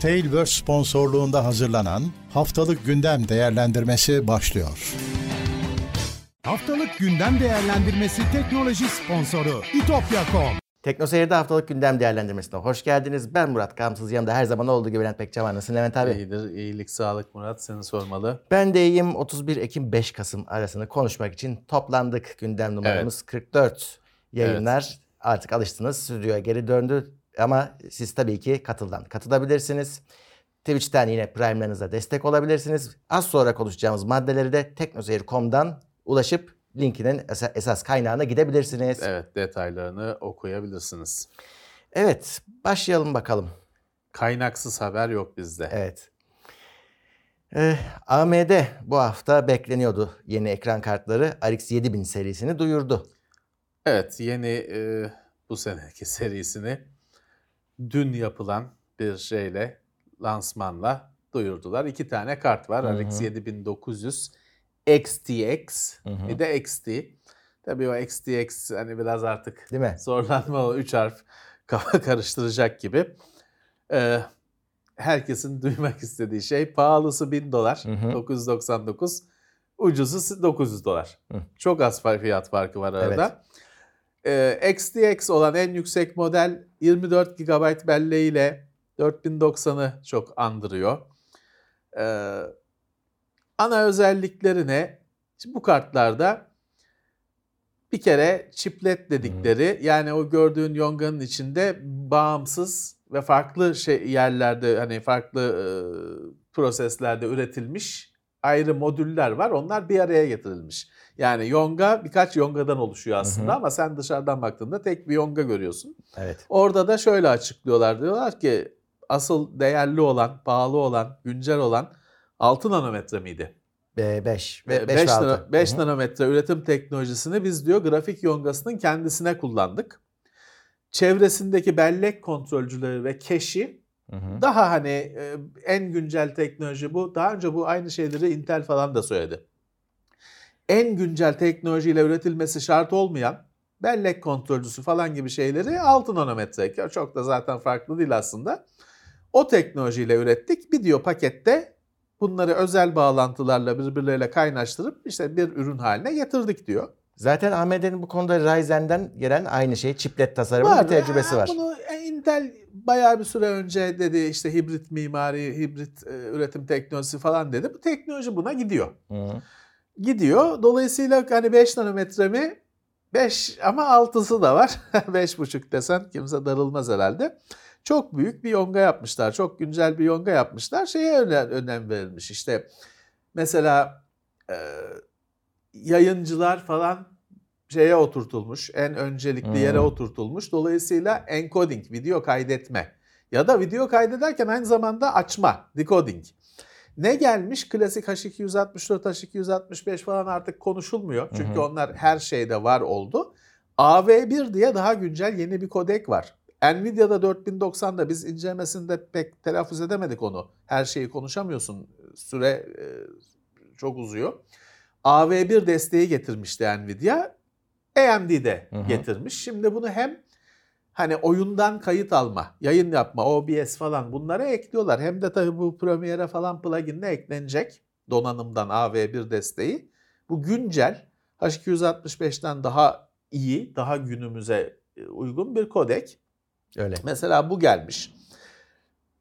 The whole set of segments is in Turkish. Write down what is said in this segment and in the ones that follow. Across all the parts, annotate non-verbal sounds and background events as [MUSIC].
Tailverse sponsorluğunda hazırlanan Haftalık Gündem Değerlendirmesi başlıyor. Haftalık gündem değerlendirmesi teknoloji sponsoru itopya.com. Teknoseyir'de haftalık gündem değerlendirmesine hoş geldiniz. Ben Murat Kamsız. Yanımda her zaman olduğu gibi Levent Pekcan var. Nasılsın Levent abi? İyidir. İyilik, sağlık Murat. Seni sormalı. Ben de iyiyim. 31 Ekim 5 Kasım arasını konuşmak için toplandık. Gündem numaramız 44. Yayınlar artık alıştınız. Stüdyoya geri döndü. Ama siz tabii ki katıldan katılabilirsiniz. Twitch'ten yine Prime'larınıza destek olabilirsiniz. Az sonra konuşacağımız maddeleri de teknoseyir.com'dan ulaşıp linkinin esa- esas kaynağına gidebilirsiniz. Evet, detaylarını okuyabilirsiniz. Evet, başlayalım bakalım. Kaynaksız haber yok bizde. Evet. Ee, AMD bu hafta bekleniyordu yeni ekran kartları RX 7000 serisini duyurdu. Evet, yeni e, bu seneki serisini dün yapılan bir şeyle, lansmanla duyurdular. İki tane kart var. Hı hı. RX 7900 XTX Hı hı. bir de XT. Tabii o XTX hani biraz artık Değil mi? zorlanma o üç harf [LAUGHS] kafa karıştıracak gibi. Ee, herkesin [LAUGHS] duymak istediği şey pahalısı 1000 dolar Hı hı. 999 ucuzu 900 dolar. Hı. Çok az fiyat farkı var arada. Ee, XTX olan en yüksek model 24 GB belleğiyle 4090'ı çok andırıyor. Ee, ana özellikleri ne? Şimdi bu kartlarda bir kere chiplet dedikleri yani o gördüğün yonganın içinde bağımsız ve farklı şey yerlerde hani farklı e, proseslerde üretilmiş ayrı modüller var. Onlar bir araya getirilmiş. Yani yonga birkaç yongadan oluşuyor aslında Hı hı. ama sen dışarıdan baktığında tek bir yonga görüyorsun. Evet. Orada da şöyle açıklıyorlar. Diyorlar ki asıl değerli olan, pahalı olan, güncel olan 6 nanometre miydi? 5 Ve ve 5, 5 ve 6. 5 nanometre üretim teknolojisini biz diyor grafik yongasının kendisine kullandık. Çevresindeki bellek kontrolcüleri ve keşi daha hani e, en güncel teknoloji bu. Daha önce bu aynı şeyleri Intel falan da söyledi. En güncel teknolojiyle üretilmesi şart olmayan bellek kontrolcüsü falan gibi şeyleri 6 nanometre. Çok da zaten farklı değil aslında. O teknolojiyle ürettik. Diyor pakette bunları özel bağlantılarla birbirleriyle kaynaştırıp işte bir ürün haline getirdik diyor. Zaten AMD'nin bu konuda Ryzen'den gelen aynı şey chiplet tasarımının bir tecrübesi var. Bunu e, Intel bayağı bir süre önce dedi işte hibrit mimari, hibrit e, üretim teknolojisi falan dedi. Bu teknoloji buna gidiyor. Hı. Gidiyor. Dolayısıyla hani 5 nanometre mi? 5 ama 6'sı da var. [LAUGHS] 5,5 desen kimse darılmaz herhalde. Çok büyük bir yonga yapmışlar. Çok güncel bir yonga yapmışlar. Şeye önem, önem verilmiş. İşte mesela e, yayıncılar falan şeye oturtulmuş. En öncelikli yere Hmm. oturtulmuş. Dolayısıyla encoding, video kaydetme ya da video kaydederken aynı zamanda açma, decoding. Ne gelmiş? Klasik H264, H265 falan artık konuşulmuyor. Çünkü Hı hı. onlar her şeyde var oldu. AV1 diye daha güncel yeni bir kodek var. Nvidia'da 4090'da biz incelemesinde pek telaffuz edemedik onu. Her şeyi konuşamıyorsun. Süre e, çok uzuyor. AV1 desteği getirmişti Nvidia. AMD de Hı hı. getirmiş. Şimdi bunu hem hani oyundan kayıt alma, yayın yapma, OBS falan bunlara ekliyorlar. Hem de tabii bu Premiere falan plugin'e eklenecek donanımdan AV1 desteği. Bu güncel H265'ten daha iyi, daha günümüze e, uygun bir kodek. Öyle. Mesela bu gelmiş.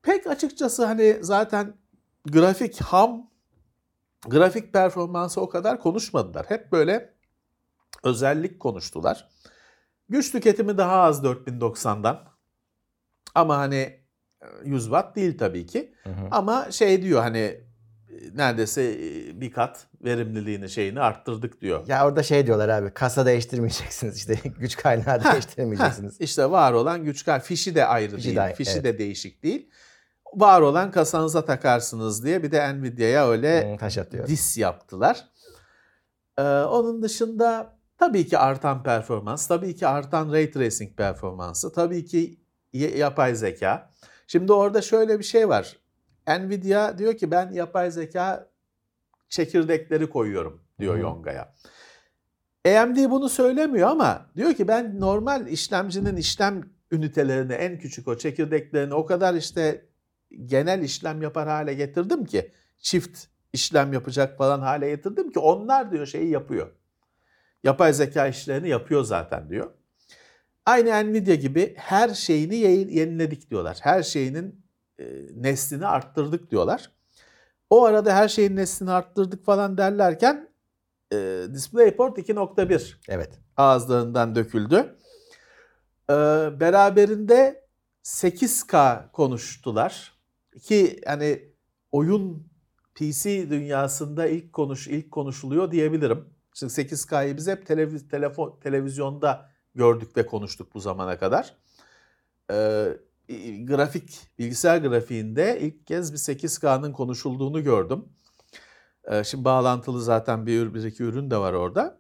Pek açıkçası hani zaten grafik ham, grafik performansı o kadar konuşmadılar. Hep böyle özellik konuştular. Güç tüketimi daha az 4090'dan. Ama hani e, 100 watt değil tabii ki. Hı hı. Ama şey diyor hani e, neredeyse e, bir kat verimliliğini şeyini arttırdık diyor. Ya orada şey diyorlar abi kasa değiştirmeyeceksiniz işte [LAUGHS] güç kaynağı değiştirmeyeceksiniz. İşte var olan güç kay- fişi de ayrı Fişi değil. de fişi evet. de değişik değil. Var olan kasanıza takarsınız diye bir de Nvidia'ya öyle atıyor. dis yaptılar. Ee, onun dışında tabii ki artan performans, tabii ki artan ray tracing performansı, tabii ki yapay zeka. Şimdi orada şöyle bir şey var. Nvidia diyor ki ben yapay zeka çekirdekleri koyuyorum diyor hı. Yonga'ya. AMD bunu söylemiyor ama diyor ki ben normal işlemcinin işlem ünitelerini en küçük o çekirdeklerini o kadar işte genel işlem yapar hale getirdim ki çift işlem yapacak falan hale getirdim ki onlar diyor şeyi yapıyor. Yapay zeka işlerini yapıyor zaten diyor. Aynı Nvidia gibi her şeyini yeniledik diyorlar. Her şeyinin e, neslini arttırdık diyorlar. O arada her şeyin neslini arttırdık falan derlerken e, DisplayPort 2.1 evet. ağızlarından döküldü. E, beraberinde 8K konuştular. Ki hani oyun PC dünyasında ilk konuş ilk konuşuluyor diyebilirim. Şimdi 8K'yı biz hep televiz, telefon, televizyonda gördük ve konuştuk bu zamana kadar. Ee, grafik, bilgisayar grafiğinde ilk kez bir 8K'nın konuşulduğunu gördüm. Ee, şimdi bağlantılı zaten bir, bir iki ürün de var orada.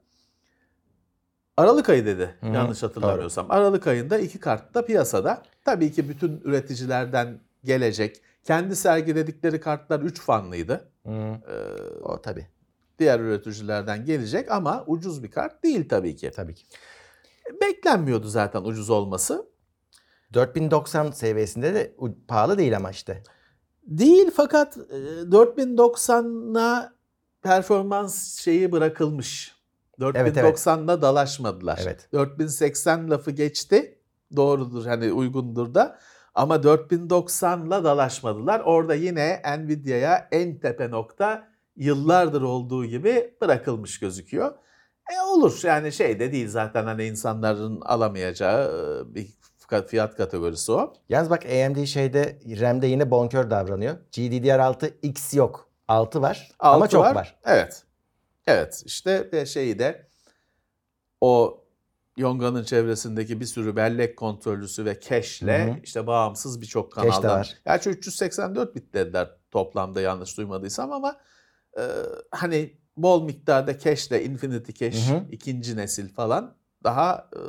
Aralık ayı dedi Hı-hı, yanlış hatırlamıyorsam. Doğru. Aralık ayında iki kart da piyasada. Tabii ki bütün üreticilerden gelecek. Kendi sergiledikleri kartlar 3 fanlıydı. Ee, o tabii. Diğer üreticilerden gelecek ama ucuz bir kart değil tabii ki. Tabii ki. Beklenmiyordu zaten ucuz olması. 4090 seviyesinde de pahalı değil ama işte. Değil fakat 4090'la performans şeyi bırakılmış. 4090'la evet, evet. dalaşmadılar. Evet. 4080 lafı geçti. Doğrudur hani uygundur da. Ama 4090'la dalaşmadılar. Orada yine Nvidia'ya en tepe nokta yıllardır olduğu gibi bırakılmış gözüküyor. E olur yani şey de değil zaten hani insanların alamayacağı bir fiyat kategorisi o. Yalnız bak AMD şeyde RAM'de yine bonkör davranıyor. GDDR6 X yok. 6 var 6 ama çok var. var. Evet. Evet işte şeyi de o Yonga'nın çevresindeki bir sürü bellek kontrolcüsü ve cache'le işte bağımsız birçok kanaldan. var. Gerçi 384 bit dediler toplamda yanlış duymadıysam ama e, hani bol miktarda cache'le Infinity Cache hı hı. ikinci nesil falan daha e,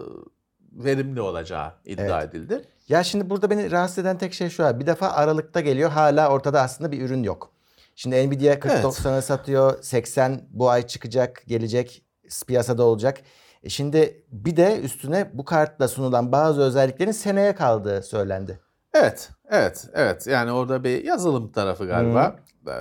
verimli olacağı iddia evet. edildi. Ya şimdi burada beni rahatsız eden tek şey şu abi. Bir defa Aralık'ta geliyor hala ortada aslında bir ürün yok. Şimdi Nvidia 4090'a evet. satıyor. 80 bu ay çıkacak, gelecek, piyasada olacak. E şimdi bir de üstüne bu kartla sunulan bazı özelliklerin seneye kaldığı söylendi. Evet, evet, evet. Yani orada bir yazılım tarafı galiba. Hmm.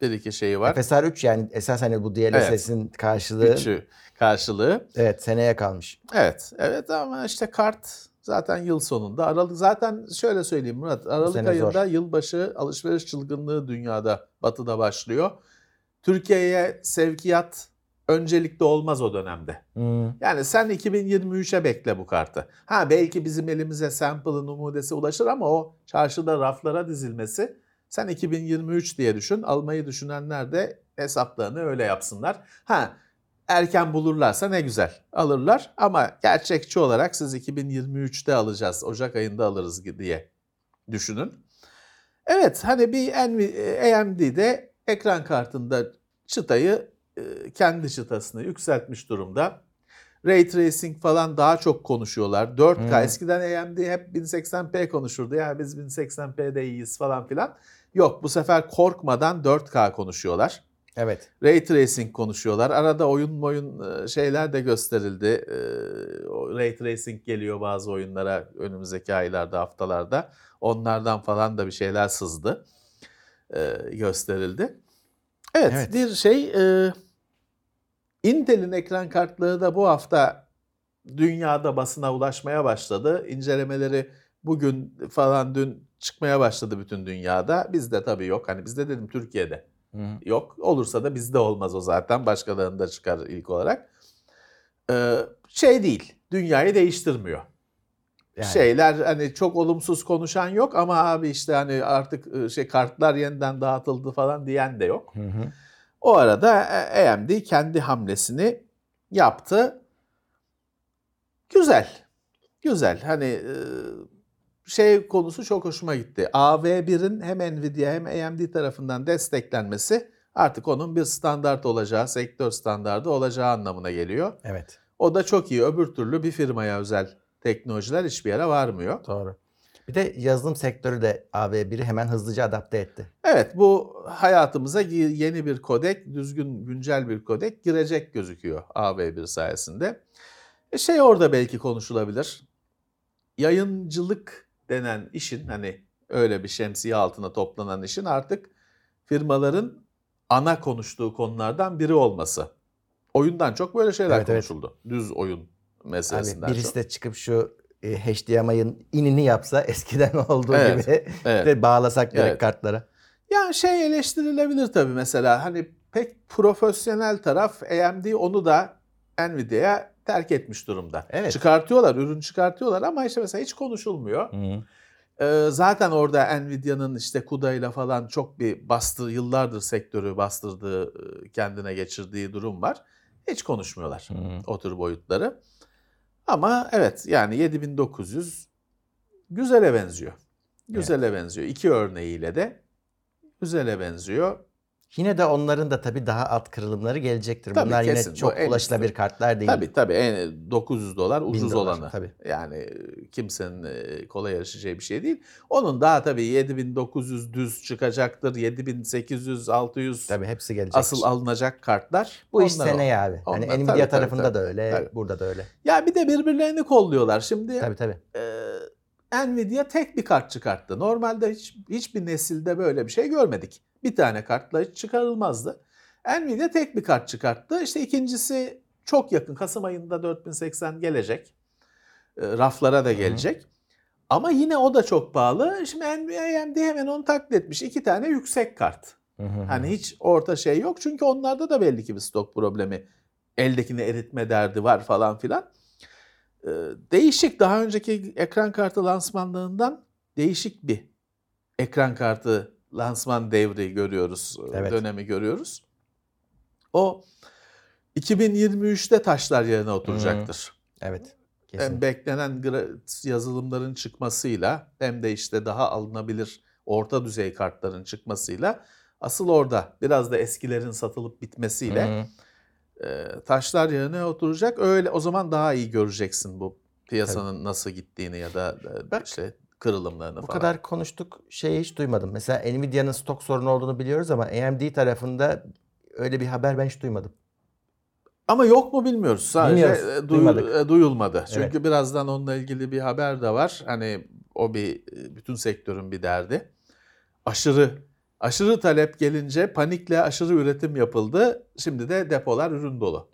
Bir iki şeyi var. FSR 3 yani esas hani bu DLSS'in evet. karşılığı. Üçü karşılığı. Evet, seneye kalmış. Evet, evet ama işte kart zaten yıl sonunda. Aralık zaten şöyle söyleyeyim Murat. Aralık ayında zor. yılbaşı alışveriş çılgınlığı dünyada, batıda başlıyor. Türkiye'ye sevkiyat öncelikli olmaz o dönemde. Hmm. Yani sen 2023'e bekle bu kartı. Ha belki bizim elimize sample'ı numudesi ulaşır ama o çarşıda raflara dizilmesi sen 2023 diye düşün. Almayı düşünenler de hesaplarını öyle yapsınlar. Ha erken bulurlarsa ne güzel alırlar ama gerçekçi olarak siz 2023'te alacağız, Ocak ayında alırız diye düşünün. Evet hani bir AMD'de ekran kartında çıtayı e, kendi çıtasını yükseltmiş durumda. Ray Tracing falan daha çok konuşuyorlar. 4K hmm. eskiden AMD hep 1080p konuşurdu. Ya biz 1080p'de iyiyiz falan filan. Yok bu sefer korkmadan 4K konuşuyorlar. Evet. Ray Tracing konuşuyorlar. Arada oyun oyun e, şeyler de gösterildi. E, Ray Tracing geliyor bazı oyunlara önümüzdeki aylarda, haftalarda. Onlardan falan da bir şeyler sızdı. Gösterildi. Evet, evet. bir şey Intel'in ekran kartları da bu hafta dünyada basına ulaşmaya başladı. İncelemeleri bugün falan dün çıkmaya başladı bütün dünyada. Bizde tabii yok. Hani bizde dedim Türkiye'de Hı. yok. Olursa da bizde olmaz o zaten. Başkalarında çıkar ilk olarak. Ee, şey değil. Dünyayı değiştirmiyor. Yani. Şeyler hani çok olumsuz konuşan yok ama abi işte hani artık şey kartlar yeniden dağıtıldı falan diyen de yok. Hı hı. O arada AMD kendi hamlesini yaptı. Güzel. Güzel. Hani şey konusu çok hoşuma gitti. AV1'in hem Nvidia hem AMD tarafından desteklenmesi artık onun bir standart olacağı, sektör standardı olacağı anlamına geliyor. Evet. O da çok iyi. Öbür türlü bir firmaya özel teknolojiler hiçbir yere varmıyor. Doğru. Bir de yazılım sektörü de AV1'i hemen hızlıca adapte etti. Evet bu hayatımıza yeni bir kodek, düzgün güncel bir kodek girecek gözüküyor AV1 sayesinde. E şey orada belki konuşulabilir. Yayıncılık denen işin hani öyle bir şemsiye altına toplanan işin artık firmaların ana konuştuğu konulardan biri olması. Oyundan çok böyle şeyler Evet, evet. konuşuldu. Düz oyun Hani meselesinden birisi çok. de çıkıp şu e, HDMI'ın inini yapsa [LAUGHS] eskiden olduğu Evet, gibi evet. de bağlasak direkt Evet. kartlara. Yani şey eleştirilebilir tabii mesela hani pek profesyonel taraf AMD onu da Nvidia'ya terk etmiş durumda. Evet. Çıkartıyorlar, ürün çıkartıyorlar ama işte mesela hiç konuşulmuyor. Ee, zaten orada Nvidia'nın işte CUDA ile falan çok bir bastır yıllardır sektörü bastırdığı, e, kendine geçirdiği durum var. Hiç konuşmuyorlar o tür boyutları. Ama evet yani 7900 güzele benziyor. Güzele benziyor. İki örneğiyle de güzele benziyor. Yine de onların da tabii daha alt kırılımları gelecektir. Tabii, Bunlar kesin. yine çok ulaşılabilir üstü. kartlar değil. Tabii tabii en 900 dolar ucuz dolar, olanı. tabii. Yani e, kimsenin e, kolay erişeceği bir şey değil. Onun daha tabii 7900 düz çıkacaktır. 7800, 600 Tabii hepsi gelecek. asıl alınacak kartlar. Bu iş seneye abi. Hani Onlar- Nvidia tabii, tabii, tarafında tabii. da öyle, Tabii. burada da öyle. Ya bir de birbirlerini kolluyorlar. Şimdi Tabii tabii. e, Nvidia tek bir kart çıkarttı. Normalde hiç hiçbir nesilde böyle bir şey görmedik. Bir tane kartla hiç çıkarılmazdı. Nvidia tek bir kart çıkarttı. İşte ikincisi çok yakın. Kasım ayında 4080 gelecek. E, raflara da gelecek. Ama yine o da çok pahalı. Şimdi AMD hemen onu taklit etmiş. İki tane yüksek kart. Hani hiç orta şey yok. Çünkü onlarda da belli ki bir stok problemi. Eldekini eritme derdi var falan filan. Ee, değişik daha önceki ekran kartı lansmanlarından değişik bir ekran kartı lansman devri görüyoruz. e, Evet. Dönemi görüyoruz. O 2023'te taşlar yerine oturacaktır. Evet. Hem Kesin. beklenen gra- yazılımların çıkmasıyla hem de işte daha alınabilir orta düzey kartların çıkmasıyla asıl orada biraz da eskilerin satılıp bitmesiyle e, taşlar yerine oturacak. Öyle o zaman daha iyi göreceksin bu piyasanın nasıl gittiğini ya da e, Bak, işte kırılımlarını Bu falan. kadar konuştuk şeyi hiç duymadım. Mesela Nvidia'nın stok sorunu olduğunu biliyoruz ama AMD tarafında öyle bir haber ben hiç duymadım. Ama yok mu bilmiyoruz. Sadece Bilmiyoruz, e, duy- duymadık. e, duyulmadı. Çünkü Evet. birazdan onunla ilgili bir haber de var. Hani o bir e, bütün sektörün bir derdi. Aşırı aşırı talep gelince panikle aşırı üretim yapıldı. Şimdi de depolar ürün dolu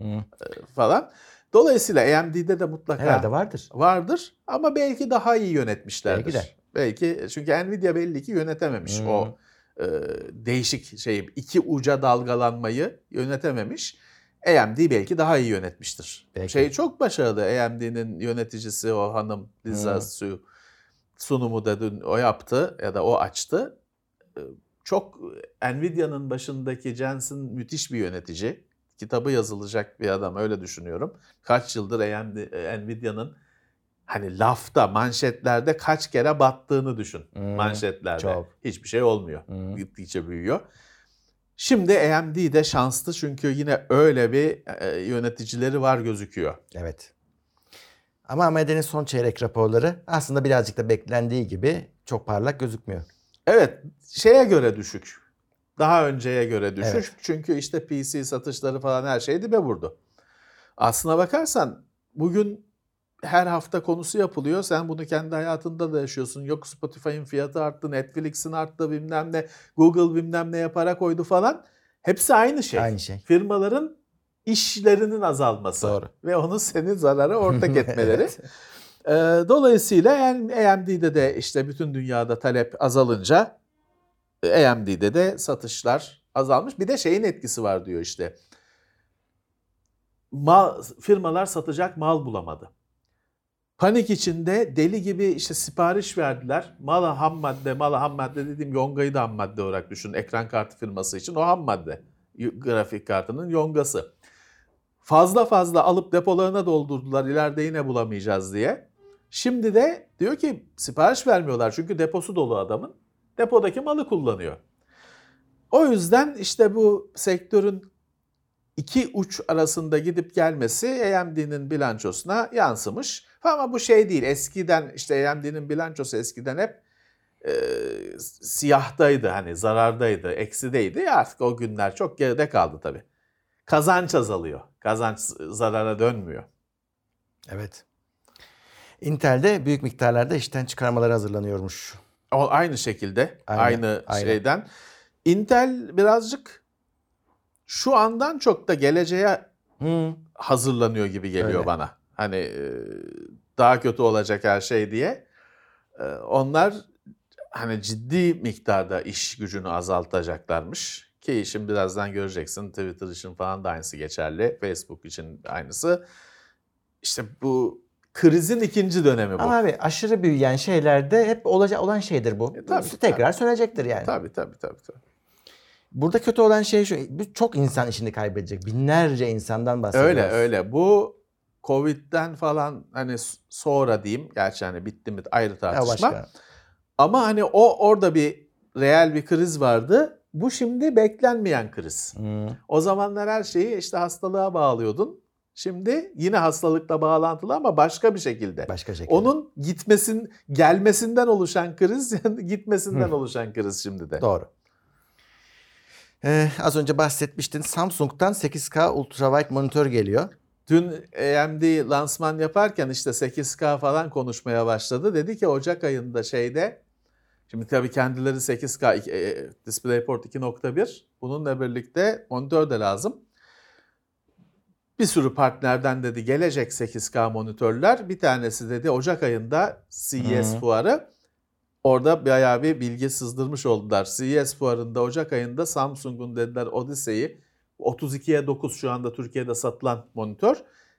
falan. Dolayısıyla AMD'de de mutlaka Herhalde vardır. vardır ama belki daha iyi yönetmişlerdir. Belki de. Belki çünkü Nvidia belli ki yönetememiş Hmm. o e, değişik şeyi iki uca dalgalanmayı yönetememiş. AMD belki daha iyi yönetmiştir. Belki. Şey çok başarılı AMD'nin yöneticisi o hanım Lisa Hmm. Su sunumu da dün o yaptı ya da o açtı. E, Çok Nvidia'nın başındaki Jensen müthiş bir yönetici. Kitabı yazılacak bir adam öyle düşünüyorum. Kaç yıldır AMD, e, Nvidia'nın hani lafta, manşetlerde kaç kere battığını düşün. Hmm, manşetlerde. çok. Hiçbir şey olmuyor. Hmm. Gittikçe büyüyor. Şimdi AMD de şanslı çünkü yine öyle bir e, yöneticileri var gözüküyor. Evet. Ama AMD'nin son çeyrek raporları aslında birazcık da beklendiği gibi çok parlak gözükmüyor. Evet, şeye göre düşük. Daha önceye göre düşük. Evet. Çünkü işte PC satışları falan her şey dibe vurdu. Aslına bakarsan bugün her hafta konusu yapılıyor. Sen bunu kendi hayatında da yaşıyorsun. Yok Spotify'ın fiyatı arttı, Netflix'in arttı bilmem ne, Google bilmem neye para koydu falan. Hepsi aynı şey. Aynı şey. Firmaların işlerinin azalması Doğru. ve onu senin zarara ortak [LAUGHS] etmeleri. Evet. Dolayısıyla yani AMD'de de işte bütün dünyada talep azalınca AMD'de de satışlar azalmış. Bir de şeyin etkisi var diyor işte. Mal, firmalar satacak mal bulamadı. Panik içinde deli gibi işte sipariş verdiler. Mala ham madde, mala ham madde dediğim Yonga'yı da ham madde olarak düşün. Ekran kartı firması için o ham madde. Grafik kartının Yonga'sı. Fazla fazla alıp depolarına doldurdular ileride yine bulamayacağız diye. Şimdi de diyor ki sipariş vermiyorlar çünkü deposu dolu adamın. Depodaki malı kullanıyor. O yüzden işte bu sektörün iki uç arasında gidip gelmesi AMD'nin bilançosuna yansımış. Ama bu şey değil. Eskiden işte AMD'nin bilançosu eskiden hep e, siyahtaydı hani zarardaydı, eksideydi. Artık o günler çok geride kaldı tabii. Kazanç azalıyor. Kazanç zarara dönmüyor. Evet. Intel'de büyük miktarlarda işten çıkarmaları hazırlanıyormuş. O aynı şekilde, Aynen, aynı aynen. şeyden. Intel birazcık şu andan çok da geleceğe Hı. hazırlanıyor gibi geliyor Öyle. bana. Hani e, daha kötü olacak her şey diye. E, Onlar hani ciddi miktarda iş gücünü azaltacaklarmış. Ki şimdi birazdan göreceksin Twitter için falan da aynısı geçerli. Facebook için aynısı. İşte bu krizin ikinci dönemi bu. Ama abi aşırı büyüyen şeylerde hep olacak olan şeydir bu. E, tabii, Bu tekrar sönecektir yani. Tabii tabii tabii. tabii. Burada kötü olan şey şu. Çok insan işini kaybedecek. Binlerce insandan bahsediyoruz. Öyle öyle. Bu Covid'den falan hani sonra diyeyim. Gerçi hani bitti mi ayrı Ya tartışma. başka. Ama hani o orada bir reel bir kriz vardı. Bu şimdi beklenmeyen kriz. Hı. O zamanlar her şeyi işte hastalığa bağlıyordun. Şimdi yine hastalıkla bağlantılı ama başka bir şekilde. Başka şekilde. Onun gitmesin, gelmesinden oluşan kriz, [LAUGHS] gitmesinden Hı. oluşan kriz şimdi de. Doğru. Ee, az önce bahsetmiştin. Samsung'dan 8K ultrawide monitör geliyor. Dün AMD lansman yaparken işte 8K falan konuşmaya başladı. Dedi ki Ocak ayında şeyde şimdi tabii kendileri 8K iki- e, DisplayPort 2.1 bununla birlikte monitör de lazım. Bir sürü partnerden dedi gelecek 8K monitörler. Bir tanesi dedi Ocak ayında CES Hı. fuarı. Orada bayağı bir bilgi sızdırmış oldular. CES fuarında Ocak ayında Samsung'un dediler Odyssey'i 32'ye 9 şu anda Türkiye'de satılan monitör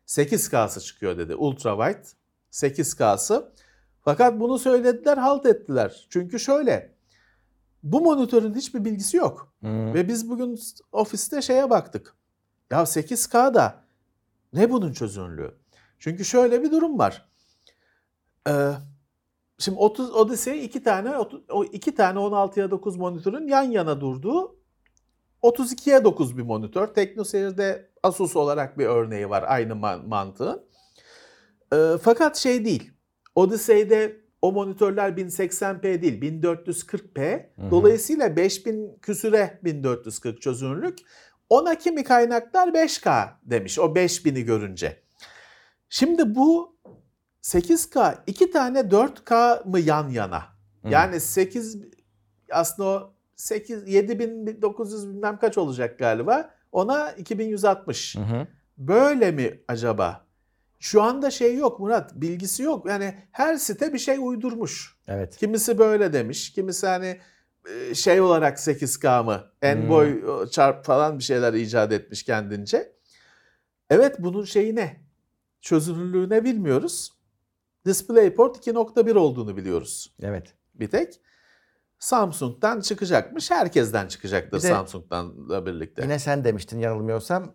8K'sı çıkıyor dedi. Ultra wide 8K'sı. Fakat bunu söylediler halt ettiler. Çünkü şöyle bu monitörün hiçbir bilgisi yok. Hı. Ve biz bugün ofiste şeye baktık. Ya 8K'da ne bunun çözünürlüğü? Çünkü şöyle bir durum var. Ee, şimdi 30 Odyssey iki tane o iki tane 16'ya 9 monitörün yan yana durduğu 32'ye 9 bir monitör. TeknoSeyir'de Asus olarak bir örneği var aynı man- mantığın. Ee, fakat şey değil. Odyssey'de o monitörler 1080p değil 1440p. Hı hı. Dolayısıyla 5000 küsüre 1440 çözünürlük. Ona kimi kaynaklar 5K demiş o 5000'i görünce. Şimdi bu 8K iki tane 4K mı yan yana? Yani 8 aslında o 8 7900 bilmem kaç olacak galiba. Ona 2160. Hı hı. Böyle mi acaba? Şu anda şey yok Murat, bilgisi yok. Yani her site bir şey uydurmuş. Evet. Kimisi böyle demiş, kimisi hani şey olarak 8K mı, en Hmm. boy o, çarp falan bir şeyler icat etmiş kendince. Evet bunun şeyi ne? Çözünürlüğü ne bilmiyoruz. DisplayPort 2.1 olduğunu biliyoruz Evet. bir tek. Samsung'dan çıkacakmış. Herkesten çıkacaktır Bir de- Samsung'dan da birlikte. Yine sen demiştin yanılmıyorsam.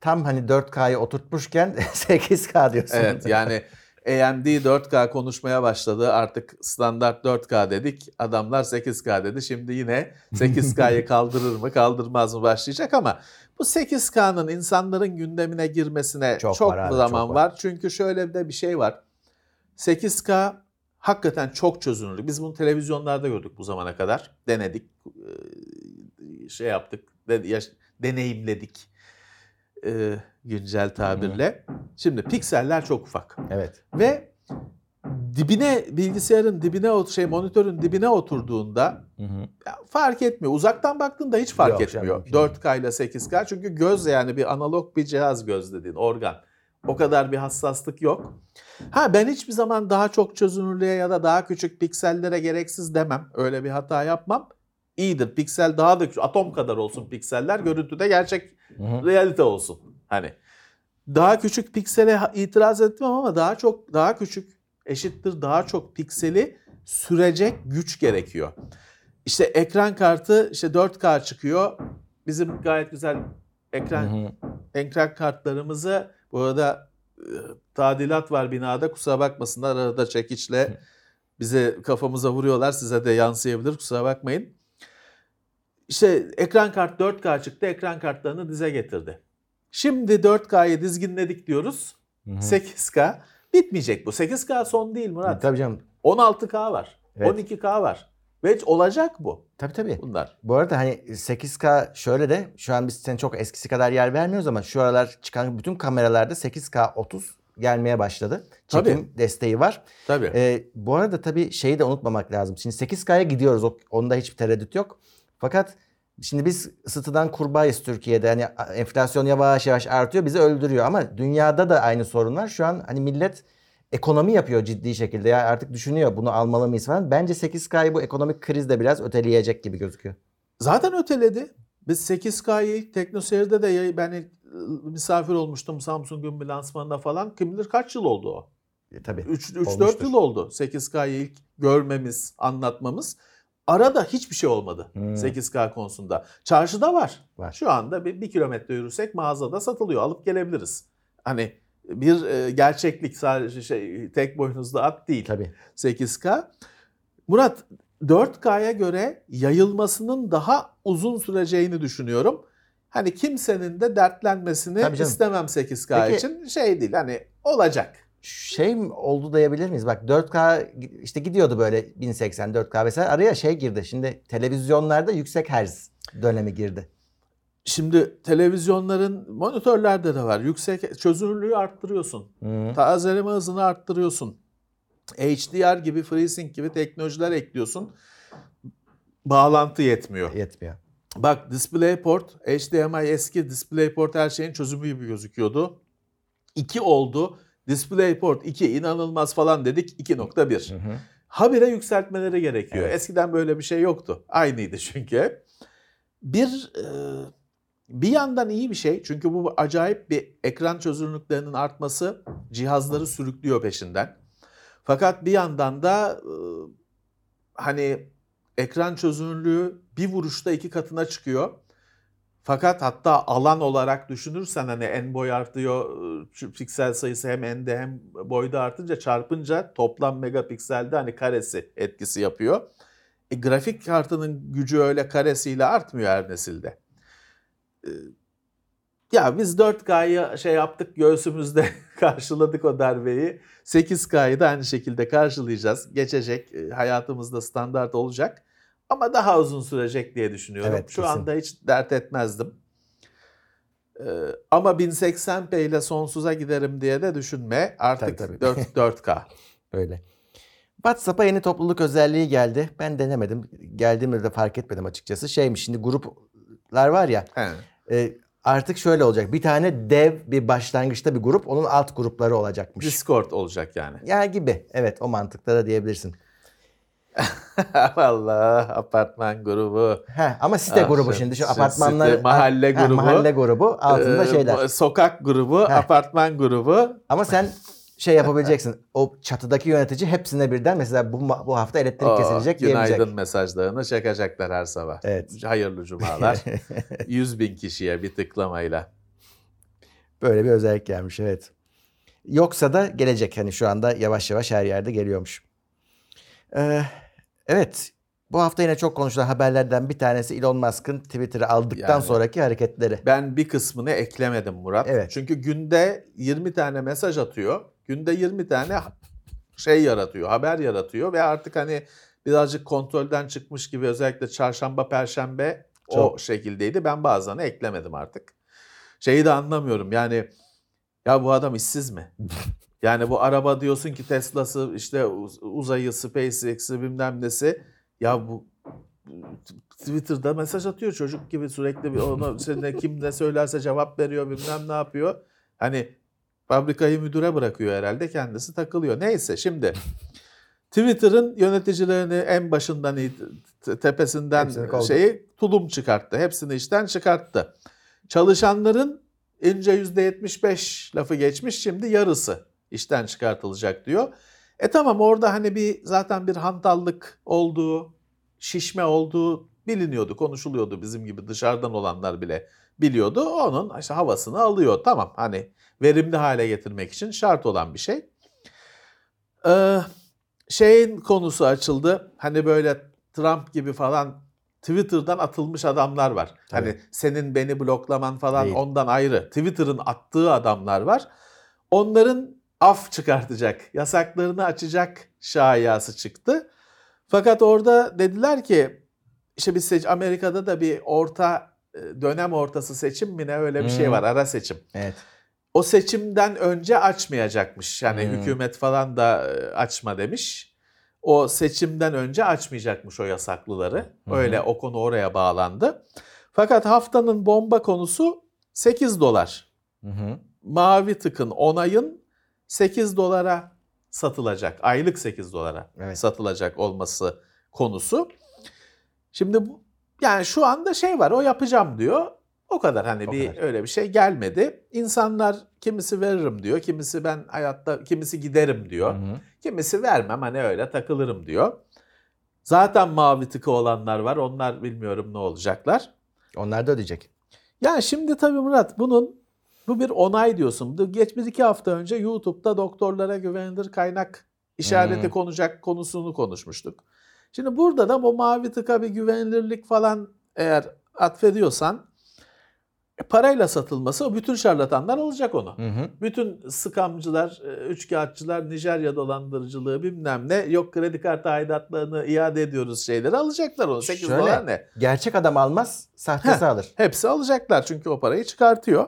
Tam hani 4K'yı oturtmuş,ken [LAUGHS] 8K diyorsun. Evet yani [LAUGHS] AMD 4K konuşmaya başladı. Artık standart 4K dedik. Adamlar 8K dedi. Şimdi yine 8K'yı [LAUGHS] kaldırır mı kaldırmaz mı başlayacak ama bu 8K'nın insanların gündemine girmesine Çok çok, var zaman çok var. var. Çünkü şöyle de bir şey var. 8K hakikaten çok çözünürlü. Biz bunu televizyonlarda gördük bu zamana kadar. Denedik. Şey yaptık. Deneyimledik. Eee, güncel tabirle. Şimdi pikseller çok ufak Evet. ve dibine bilgisayarın dibine ot- şey monitörün dibine oturduğunda Hı hı. fark etmiyor. Uzaktan baktığında hiç fark Yok canım, etmiyor. değil. 4K ile 8K çünkü göz yani bir analog bir cihaz göz dediğin organ. O kadar bir hassaslık yok. Ha ben hiçbir zaman daha çok çözünürlüğe ya da daha küçük piksellere gereksiz demem. Öyle bir hata yapmam. İyidir. Piksel daha da küçük. Atom kadar olsun pikseller. Görüntüde gerçek realite olsun. Hani daha küçük piksele itiraz etmem ama daha çok daha küçük eşittir daha çok pikseli sürecek güç gerekiyor. İşte ekran kartı işte 4K çıkıyor. Bizim gayet güzel ekran Hı hı. ekran kartlarımızı bu arada e, tadilat var binada kusura bakmasınlar arada çekiçle bize kafamıza vuruyorlar size de yansıyabilir kusura bakmayın. İşte ekran kart 4K çıktı ekran kartlarını dize getirdi. Şimdi 4K'yı dizginledik diyoruz. Hı hı. 8K bitmeyecek bu. 8K son değil Murat. Tabii canım. 16K var. Evet. 12K var. Ve olacak bu Tabii tabii. bunlar. Bu arada hani 8K şöyle de şu an biz sen çok eskisi kadar yer vermiyoruz ama şu aralar çıkan bütün kameralarda 8K 30 gelmeye başladı. Çekim Tabii. desteği var. Tabii. Ee, bu arada tabii şeyi de unutmamak lazım. Şimdi 8K'ya gidiyoruz. Onda hiçbir tereddüt yok. Fakat şimdi biz ısıtıdan kurbağayız Türkiye'de. Hani enflasyon yavaş yavaş artıyor. Bizi öldürüyor. Ama dünyada da aynı sorun var. Şu an hani millet ekonomi yapıyor ciddi şekilde. Ya artık düşünüyor bunu almalı mıyız falan. Bence 8K'yı bu ekonomik kriz de biraz öteleyecek gibi gözüküyor. Zaten öteledi. Biz 8K'yı ilk TeknoSeyir'de de ben ilk, ıı, misafir olmuştum Samsung'un bir lansmanında falan. Kim bilir kaç yıl oldu o? E, tabii. 3-4 Olmuştur. yıl oldu 8K'yı ilk görmemiz, anlatmamız. Arada hiçbir şey olmadı Hmm. 8K konusunda. Çarşıda var. Var. Şu anda bir, bir kilometre yürürsek mağazada satılıyor. Alıp gelebiliriz. Hani bir e, gerçeklik sadece şey tek boynuzlu at değil. Tabii. 8K. Murat 4K'ya göre yayılmasının daha uzun süreceğini düşünüyorum. Hani kimsenin de dertlenmesini istemem 8K Peki- için. Şey değil hani olacak. Şey oldu diyebilir miyiz? Bak 4K işte gidiyordu böyle 1080 4K vesaire. Araya şey girdi. Şimdi televizyonlarda yüksek hertz dönemi girdi. Şimdi televizyonların monitörlerde de var. Yüksek çözünürlüğü arttırıyorsun. Hı. Tazeleme hızını arttırıyorsun. HDR gibi, FreeSync gibi teknolojiler ekliyorsun. Bağlantı yetmiyor. Yetmiyor. Bak DisplayPort, HDMI eski DisplayPort her şeyin çözümü gibi gözüküyordu. 2 oldu. DisplayPort 2 inanılmaz falan dedik 2.1. Hı hı. Habire yükseltmeleri gerekiyor. Evet. Eskiden böyle bir şey yoktu. Aynıydı çünkü. Bir e, bir yandan iyi bir şey çünkü bu acayip bir ekran çözünürlüklerinin artması cihazları sürüklüyor peşinden. Fakat bir yandan da e, hani ekran çözünürlüğü bir vuruşta iki katına çıkıyor. Fakat hatta alan olarak düşünürsen hani en boy artıyor, şu piksel sayısı hem ende hem boyda artınca çarpınca toplam megapikselde hani karesi etkisi yapıyor. E, grafik kartının gücü öyle karesiyle artmıyor her nesilde. E, ya biz 4K'yı şey yaptık göğsümüzde [LAUGHS] karşıladık o darbeyi. 8K'yı da aynı şekilde karşılayacağız. Geçecek, e, hayatımızda standart olacak. Ama daha uzun sürecek diye düşünüyorum. Evet, Şu kesin. anda hiç dert etmezdim. Ee, ama 1080p ile sonsuza giderim diye de düşünme. Artık Tabii, tabii. 4, 4K. [LAUGHS] Öyle. WhatsApp'a yeni topluluk özelliği geldi. Ben denemedim. Geldiğimde de fark etmedim açıkçası. Şeymiş şimdi gruplar var ya. He. e, artık şöyle olacak. Bir tane dev bir başlangıçta bir grup. Onun alt grupları olacakmış. Discord olacak yani. Ya gibi. Evet o mantıkta da diyebilirsin. [LAUGHS] Vallahi apartman grubu. Heh, ama site Ah, grubu şey, şimdi. Şu site, apartmanlar. mahalle Ha, grubu. mahalle grubu. Altında Ee, şeyler. Sokak grubu, Heh. apartman grubu. Ama sen şey yapabileceksin. O çatıdaki yönetici hepsine birden mesela bu, bu hafta elektrik Oo, kesilecek günaydın diyebilecek. mesajlarını çakacaklar her sabah. Evet. Hayırlı cumalar. [LAUGHS] 100 bin kişiye bir tıklamayla. Böyle bir özellik gelmiş evet. Yoksa da gelecek hani şu anda yavaş yavaş her yerde geliyormuş. Ee, evet bu hafta yine çok konuşulan haberlerden bir tanesi Elon Musk'ın Twitter'ı aldıktan Yani- sonraki hareketleri. Ben bir kısmını eklemedim Murat. Evet. Çünkü günde 20 tane mesaj atıyor. Günde 20 tane şey yaratıyor, haber yaratıyor ve artık hani birazcık kontrolden çıkmış gibi özellikle çarşamba, perşembe o Çok. şekildeydi. Ben bazılarını eklemedim artık. Şeyi de anlamıyorum yani ya bu adam işsiz mi? [LAUGHS] Yani bu araba diyorsun ki Tesla'sı işte uz- uzayı, SpaceX'i bilmem nesi. Ya bu Twitter'da mesaj atıyor çocuk gibi sürekli bir ona [LAUGHS] seninle kim ne söylerse cevap veriyor bilmem ne yapıyor. Hani fabrikayı müdüre bırakıyor herhalde kendisi takılıyor. Neyse şimdi [LAUGHS] Twitter'ın yöneticilerini en başından tepesinden şeyi tulum çıkarttı. Hepsini işten çıkarttı. Çalışanların ince %75 lafı geçmiş şimdi yarısı işten çıkartılacak diyor. E tamam orada hani bir zaten bir hantallık olduğu, şişme olduğu biliniyordu, konuşuluyordu bizim gibi dışarıdan olanlar bile biliyordu. Onun işte havasını alıyor. Tamam hani verimli hale getirmek için şart olan bir şey. Ee, şeyin konusu açıldı. Hani böyle Trump gibi falan Twitter'dan atılmış adamlar var. Tabii. Hani senin beni bloklaman falan Değil. ondan ayrı. Twitter'ın attığı adamlar var. Onların af çıkartacak, yasaklarını açacak şayası çıktı. Fakat orada dediler ki işte biz seç Amerika'da da bir orta e, dönem ortası seçim mi ne öyle bir şey Hmm. var ara seçim. Evet. o seçimden önce açmayacakmış. Yani Hmm. hükümet falan da e, açma demiş. O seçimden önce açmayacakmış o yasaklıları. Hı. Öyle o konu oraya bağlandı. Fakat haftanın bomba konusu 8 dolar. Hı. Mavi tıkın onayın 8 dolara satılacak. Aylık 8 dolara Evet. satılacak olması konusu. Şimdi bu, yani şu anda şey var o yapacağım diyor. O kadar hani O bir kadar. öyle bir şey gelmedi. İnsanlar kimisi veririm diyor. Kimisi ben hayatta kimisi giderim diyor. Hı hı. Kimisi vermem hani öyle takılırım diyor. Zaten mavi tıkı olanlar var. Onlar bilmiyorum ne olacaklar. Onlar da ödeyecek. Yani şimdi tabii Murat bunun bu bir onay diyorsun. Bu Geç bir iki hafta önce YouTube'da doktorlara güvenilir kaynak işareti Hmm. konacak konusunu konuşmuştuk. Şimdi burada da bu mavi tıka bir güvenilirlik falan eğer atfediyorsan e, parayla satılması o bütün şarlatanlar alacak onu. Hı hı. Bütün sıkamcılar, e, üçkağıtçılar, Nijerya dolandırıcılığı bilmem ne yok kredi kartı aidatlarını iade ediyoruz şeyleri alacaklar onu. 8 Şöyle. dolar ne? Gerçek adam almaz, sahtesi Heh. alır. Hepsi alacaklar çünkü o parayı çıkartıyor.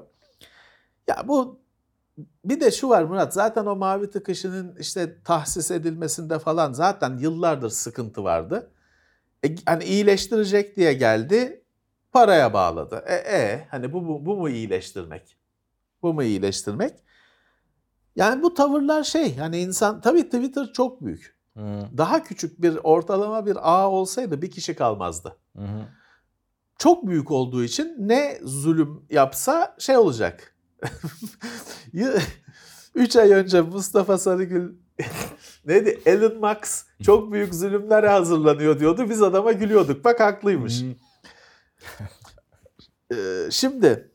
Ya bu bir de şu var Murat zaten o mavi tık işinin işte tahsis edilmesinde falan zaten yıllardır sıkıntı vardı. E, hani iyileştirecek diye geldi paraya bağladı. E, e hani bu, bu, bu mu iyileştirmek? Bu mu iyileştirmek? Yani bu tavırlar şey hani insan tabii Twitter çok büyük. Daha küçük bir ortalama bir ağ olsaydı bir kişi kalmazdı hı. çok büyük olduğu için ne zulüm yapsa şey olacak. [LAUGHS] 3 ay önce Mustafa Sarıgül [LAUGHS] neydi? Elon Musk çok büyük zulümlere hazırlanıyor diyordu. Biz adama gülüyorduk. Bak haklıymış. [LAUGHS] Ee, şimdi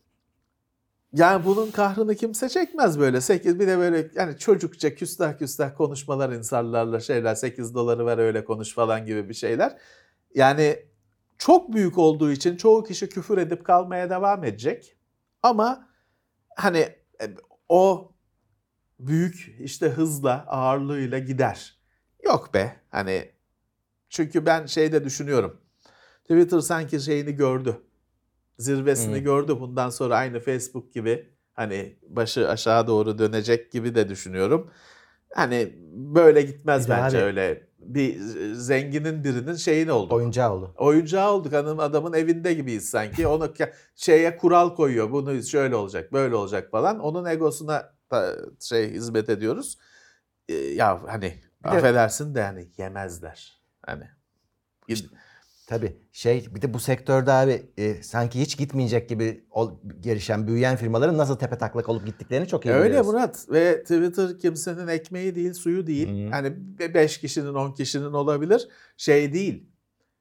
yani bunun kahrını kimse çekmez böyle. 8 bir de böyle yani çocukça küstah küstah konuşmalar insanlarla şeyler 8 doları ver öyle konuş falan gibi bir şeyler. Yani çok büyük olduğu için çoğu kişi küfür edip kalmaya devam edecek. Ama hani e, o büyük işte hızla, ağırlığıyla gider. Yok be hani çünkü ben şeyde düşünüyorum. Twitter sanki şeyini gördü. Zirvesini Hı. gördü. Bundan sonra aynı Facebook gibi hani başı aşağı doğru dönecek gibi de düşünüyorum. Hani böyle gitmez de bence abi- öyle. Bir zenginin birinin şeyin oldu. Oyuncağı oldu. Oyuncağı olduk hanım adamın evinde gibiyiz sanki. Onu şeye kural koyuyor. Bunu şöyle olacak, böyle olacak falan. Onun egosuna şey hizmet ediyoruz. Ee, ya hani Bir de- affedersin de hani yemezler. Hani gid- Tabii şey bir de bu sektörde abi e, sanki hiç gitmeyecek gibi ol, gelişen, büyüyen firmaların nasıl tepe taklak olup gittiklerini çok iyi Öyle biliyoruz. Murat ve Twitter kimsenin ekmeği değil, suyu değil. Hı. Hani 5 kişinin 10 kişinin olabilir. Şey değil.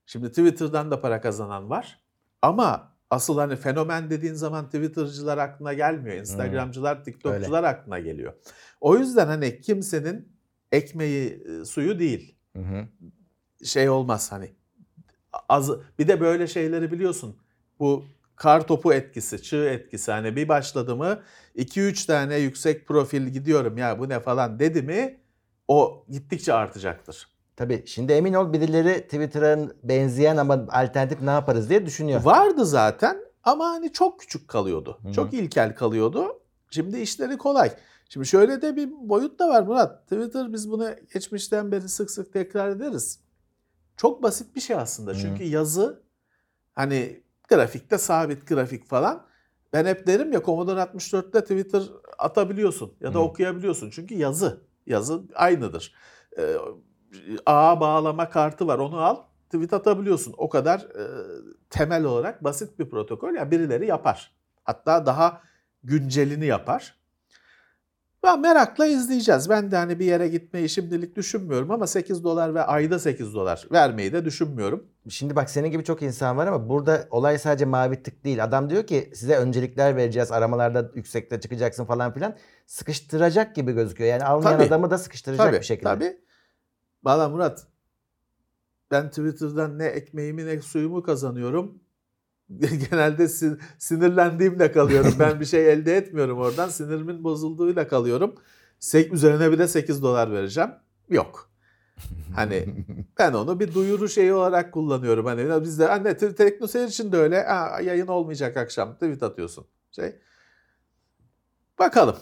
Şimdi Twitter'dan da para kazanan var. Ama asıl hani fenomen dediğin zaman Twitter'cılar aklına gelmiyor. Instagram'cılar, TikTok'cular aklına geliyor. O yüzden hani kimsenin ekmeği e, suyu değil. Hı hı. Şey olmaz hani. Az, bir de böyle şeyleri biliyorsun. Bu kar topu etkisi, çığ etkisi. Hani bir başladı mı 2-3 tane yüksek profil gidiyorum ya bu ne falan dedi mi o gittikçe artacaktır. Tabii şimdi emin ol birileri Twitter'ın benzeyen ama alternatif ne yaparız diye düşünüyor. Vardı zaten ama hani çok küçük kalıyordu. Hı hı. Çok ilkel kalıyordu. Şimdi işleri kolay. Şimdi şöyle de bir boyut da var Murat. Twitter biz bunu geçmişten beri sık sık tekrar ederiz. Çok basit bir şey aslında. Hı hı. Çünkü yazı hani grafikte sabit grafik falan. Ben hep derim ya Commodore 64'te Twitter atabiliyorsun ya da Hı. okuyabiliyorsun. Çünkü yazı. Yazı aynıdır. Ee, ağa bağlama kartı var onu al tweet atabiliyorsun. O kadar e, temel olarak basit bir protokol. Ya birileri yapar. Hatta daha güncelini yapar. Ben merakla izleyeceğiz. Ben de hani bir yere gitmeyi şimdilik düşünmüyorum ama 8 dolar ve ayda 8 dolar vermeyi de düşünmüyorum. Şimdi bak senin gibi çok insan var ama burada olay sadece mavi tık değil. Adam diyor ki size öncelikler vereceğiz. Aramalarda yüksekte çıkacaksın falan filan. Sıkıştıracak gibi gözüküyor. Yani almayan Tabii. adamı da sıkıştıracak Tabii, bir şekilde. tabii. Valla Murat, ben Twitter'dan ne ekmeğimi ne suyumu kazanıyorum. [LAUGHS] Genelde sin- sinirlendiğimle kalıyorum. Ben bir şey elde etmiyorum oradan. Sinirimin bozulduğuyla kalıyorum. Sek üzerine bir de 8 dolar vereceğim. Yok. Hani [LAUGHS] ben onu bir duyuru şeyi olarak kullanıyorum. Hani bizde anne te- teknoseyir için de öyle. Ha, yayın olmayacak akşam tweet atıyorsun. Şey. Bakalım.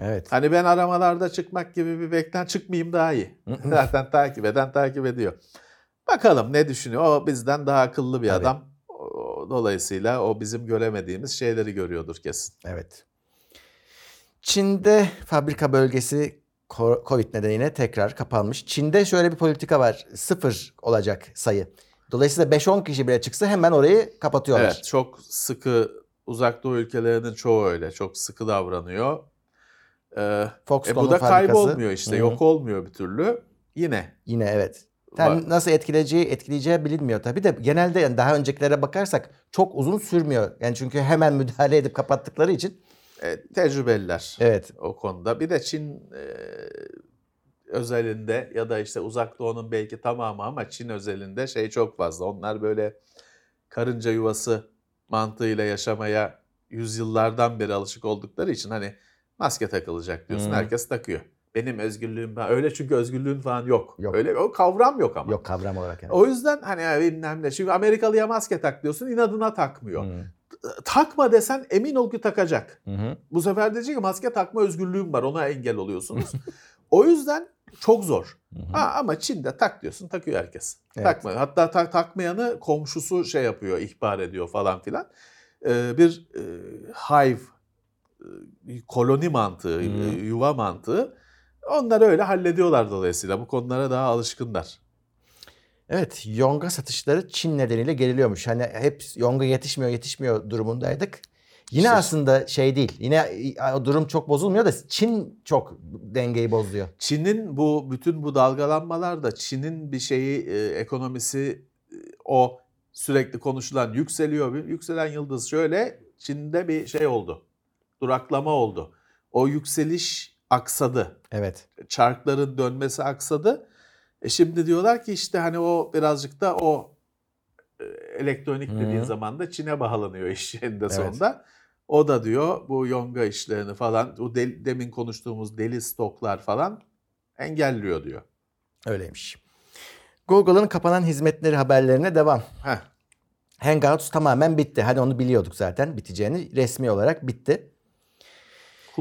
Evet. Hani ben aramalarda çıkmak gibi bir beklen çıkmayayım daha iyi. Zaten takip eden takip ediyor. Bakalım ne düşünüyor? O bizden daha akıllı bir Tabii. adam. Dolayısıyla o bizim göremediğimiz şeyleri görüyordur kesin. Evet. Çin'de fabrika bölgesi Covid nedeniyle tekrar kapanmış. Çin'de şöyle bir politika var. Sıfır olacak sayı. Dolayısıyla 5-10 kişi bile çıksa hemen orayı kapatıyorlar. Evet çok sıkı uzak doğu ülkelerinin çoğu öyle. Çok sıkı davranıyor. Ee, e, Foxconn'un bu da fabrikası. kaybolmuyor işte. Hı. Yok olmuyor bir türlü. Yine Yine evet. Var. nasıl etkileyeceği etkileyeceği bilinmiyor tabii de genelde yani daha öncekilere bakarsak çok uzun sürmüyor. Yani çünkü hemen müdahale edip kapattıkları için. e, tecrübeliler. Evet. o konuda. Bir de Çin e, özelinde ya da işte uzak doğunun belki tamamı ama Çin özelinde şey çok fazla. Onlar böyle karınca yuvası mantığıyla yaşamaya yüzyıllardan beri alışık oldukları için hani maske takılacak diyorsun. Hmm. Herkes takıyor. Benim özgürlüğüm ben öyle çünkü özgürlüğün falan yok. Yok. Öyle o kavram yok ama. Yok kavram olarak yani. O yüzden hani bilmem ne. Çünkü Amerikalıya maske tak diyorsun inadına takmıyor. Hı. Takma desen emin ol ki takacak. Hı hı. Bu sefer diyecek ki maske takma özgürlüğüm var ona engel oluyorsunuz. [LAUGHS] o yüzden çok zor. Hı hı. Ha, ama Çin'de tak diyorsun takıyor herkes. Evet. Takmıyor. Hatta tak, takmayanı komşusu şey yapıyor ihbar ediyor falan filan. Ee, bir e, hive e, koloni mantığı, e, yuva mantığı. Onları öyle hallediyorlar dolayısıyla. Bu konulara daha alışkınlar. Evet, yonga satışları Çin nedeniyle geriliyormuş. Hani hep yonga yetişmiyor, yetişmiyor durumundaydık. Yine İşte- aslında şey değil. Yine o durum çok bozulmuyor da Çin çok dengeyi bozuyor. Çin'in bu bütün bu dalgalanmalarda Çin'in bir şeyi e, ekonomisi e, o sürekli konuşulan yükseliyor. Bir Yükselen yıldız şöyle Çin'de bir şey oldu. Duraklama oldu. O yükseliş aksadı. Evet. Çarkların dönmesi aksadı. E şimdi diyorlar ki işte hani o birazcık da o e, elektronik dediğin zaman da Çin'e bağlanıyor iş eninde Evet. sonunda. O da diyor bu yonga işlerini falan, o del- demin konuştuğumuz deli stoklar falan engelliyor diyor. Öyleymiş. Google'ın kapanan hizmetleri haberlerine devam. Heh. Hangouts tamamen bitti. Hani onu biliyorduk zaten biteceğini. Resmi olarak bitti.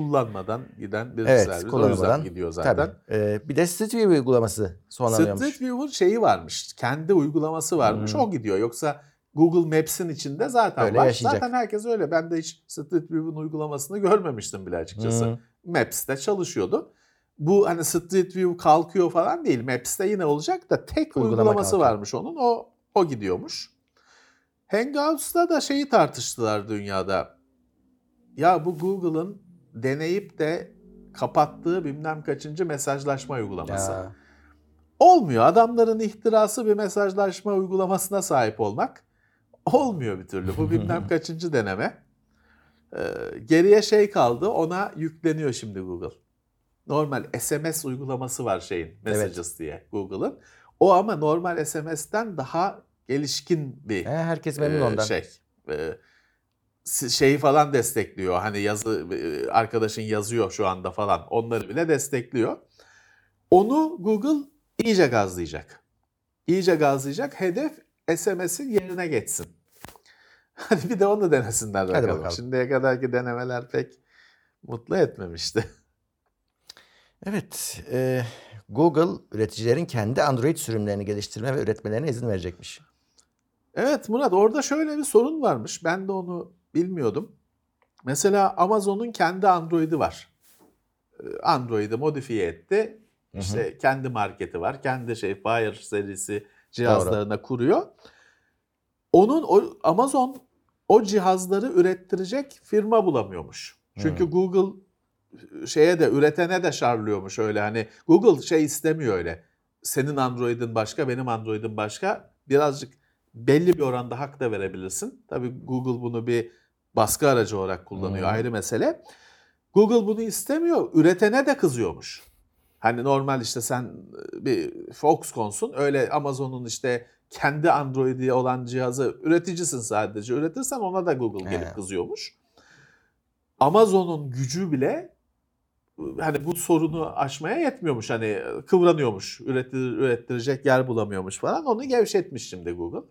Kullanmadan giden bir Evet, servis. O yüzden kullanmadan. gidiyor zaten. Tabii. Ee, bir de Street View uygulaması sonlanıyormuş. Street View'un şeyi varmış. Kendi uygulaması varmış. Hmm. O gidiyor. Yoksa Google Maps'in içinde zaten Öyle var. yaşayacak. Zaten herkes öyle. Ben de hiç Street View'un uygulamasını görmemiştim bile açıkçası. Hı. Maps'te çalışıyordu. Bu hani Street View kalkıyor falan değil. Maps'te yine olacak da tek Uygulama uygulaması kalkıyor. varmış onun. O o gidiyormuş. Hangouts'ta da şeyi tartıştılar dünyada. Ya bu Google'ın deneyip de kapattığı bilmem kaçıncı mesajlaşma uygulaması. Ya, Olmuyor. Adamların ihtirası bir mesajlaşma uygulamasına sahip olmak. Olmuyor bir türlü. Bu bilmem [LAUGHS] kaçıncı deneme. Ee, geriye şey kaldı. Ona yükleniyor şimdi Google. Normal SMS uygulaması var şeyin. Messages diye Google'ın. O ama normal SMS'ten daha gelişkin bir he, herkes memnun e, ondan. şey. E, şeyi falan destekliyor. Hani yazı e, arkadaşın yazıyor şu anda falan. Onları bile destekliyor. Onu Google iyice gazlayacak. İyice gazlayacak. Hedef SMS'in yerine geçsin. [LAUGHS] Hadi bir de onu denesinler bakalım. bakalım. Şimdiye kadarki denemeler pek mutlu etmemişti. [LAUGHS] Evet, e, Google üreticilerin kendi Android sürümlerini geliştirme ve üretmelerine izin verecekmiş. Evet Murat orada şöyle bir sorun varmış. Ben de onu bilmiyordum. Mesela Amazon'un kendi Android'i var. Ee, Android'i modifiye etti. Hı hı. İşte kendi marketi var. Kendi şey Fire serisi cihazlarına kuruyor. Onun o, Amazon o cihazları ürettirecek firma bulamıyormuş. Çünkü Hı. Google şeye de üretene de şarlıyormuş öyle hani Google şey istemiyor öyle. Senin Android'in başka, benim Android'im başka. Birazcık belli bir oranda hak da verebilirsin. Tabii Google bunu bir baskı aracı olarak kullanıyor Hmm. ayrı mesele. Google bunu istemiyor. Üretene de kızıyormuş. Hani normal işte sen e, bir Foxconn'sun öyle Amazon'un işte kendi Android'i olan cihazı üreticisin sadece. Üretirsen ona da Google gelip He. kızıyormuş. Amazon'un gücü bile e, hani bu sorunu aşmaya yetmiyormuş. Hani kıvranıyormuş. Üretir, ürettirecek yer bulamıyormuş falan. Onu gevşetmiş şimdi Google.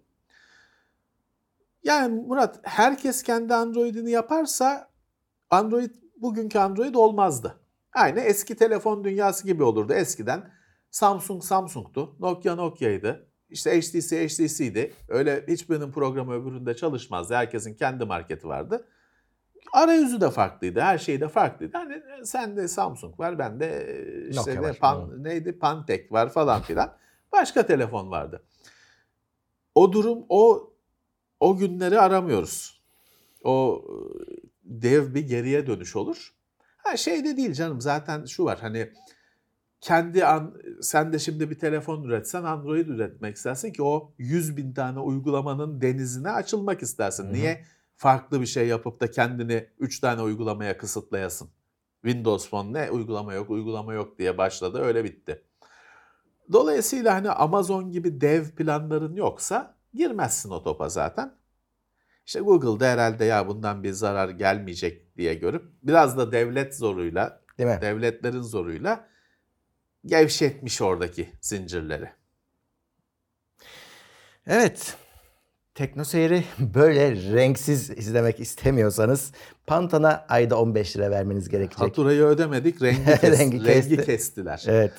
Yani Murat herkes kendi Android'ini yaparsa Android bugünkü Android olmazdı. Aynı eski telefon dünyası gibi olurdu. Eskiden Samsung Samsung'tu, Nokia Nokia'ydı. İşte HTC HTC'ydi. Öyle hiçbirinin programı öbüründe çalışmazdı. Herkesin kendi marketi vardı. Arayüzü de farklıydı. Her şey de farklıydı. Hani sen de Samsung var, ben de e, işte Nokia ne, var. Pan, neydi Pantek var falan filan. Başka telefon vardı. O durum o o günleri aramıyoruz. O e, dev bir geriye dönüş olur. Ha şey de değil canım zaten şu var hani kendi an, sen de şimdi bir telefon üretsen Android üretmek istersin ki o 100 bin tane uygulamanın denizine açılmak istersin. Hı hı. Niye farklı bir şey yapıp da kendini 3 tane uygulamaya kısıtlayasın? Windows Phone ne uygulama yok uygulama yok diye başladı öyle bitti. Dolayısıyla hani Amazon gibi dev planların yoksa girmezsin o topa zaten. İşte Google'da herhalde ya bundan bir zarar gelmeyecek diye görüp biraz da devlet zoruyla, Değil mi? devletlerin zoruyla gevşetmiş oradaki zincirleri. Evet. Tekno seyri böyle renksiz izlemek istemiyorsanız Pantan'a ayda 15 lira vermeniz gerekecek. Faturayı ödemedik, rengi, [LAUGHS] kes- Rengi rengi, kesti. kestiler. Evet.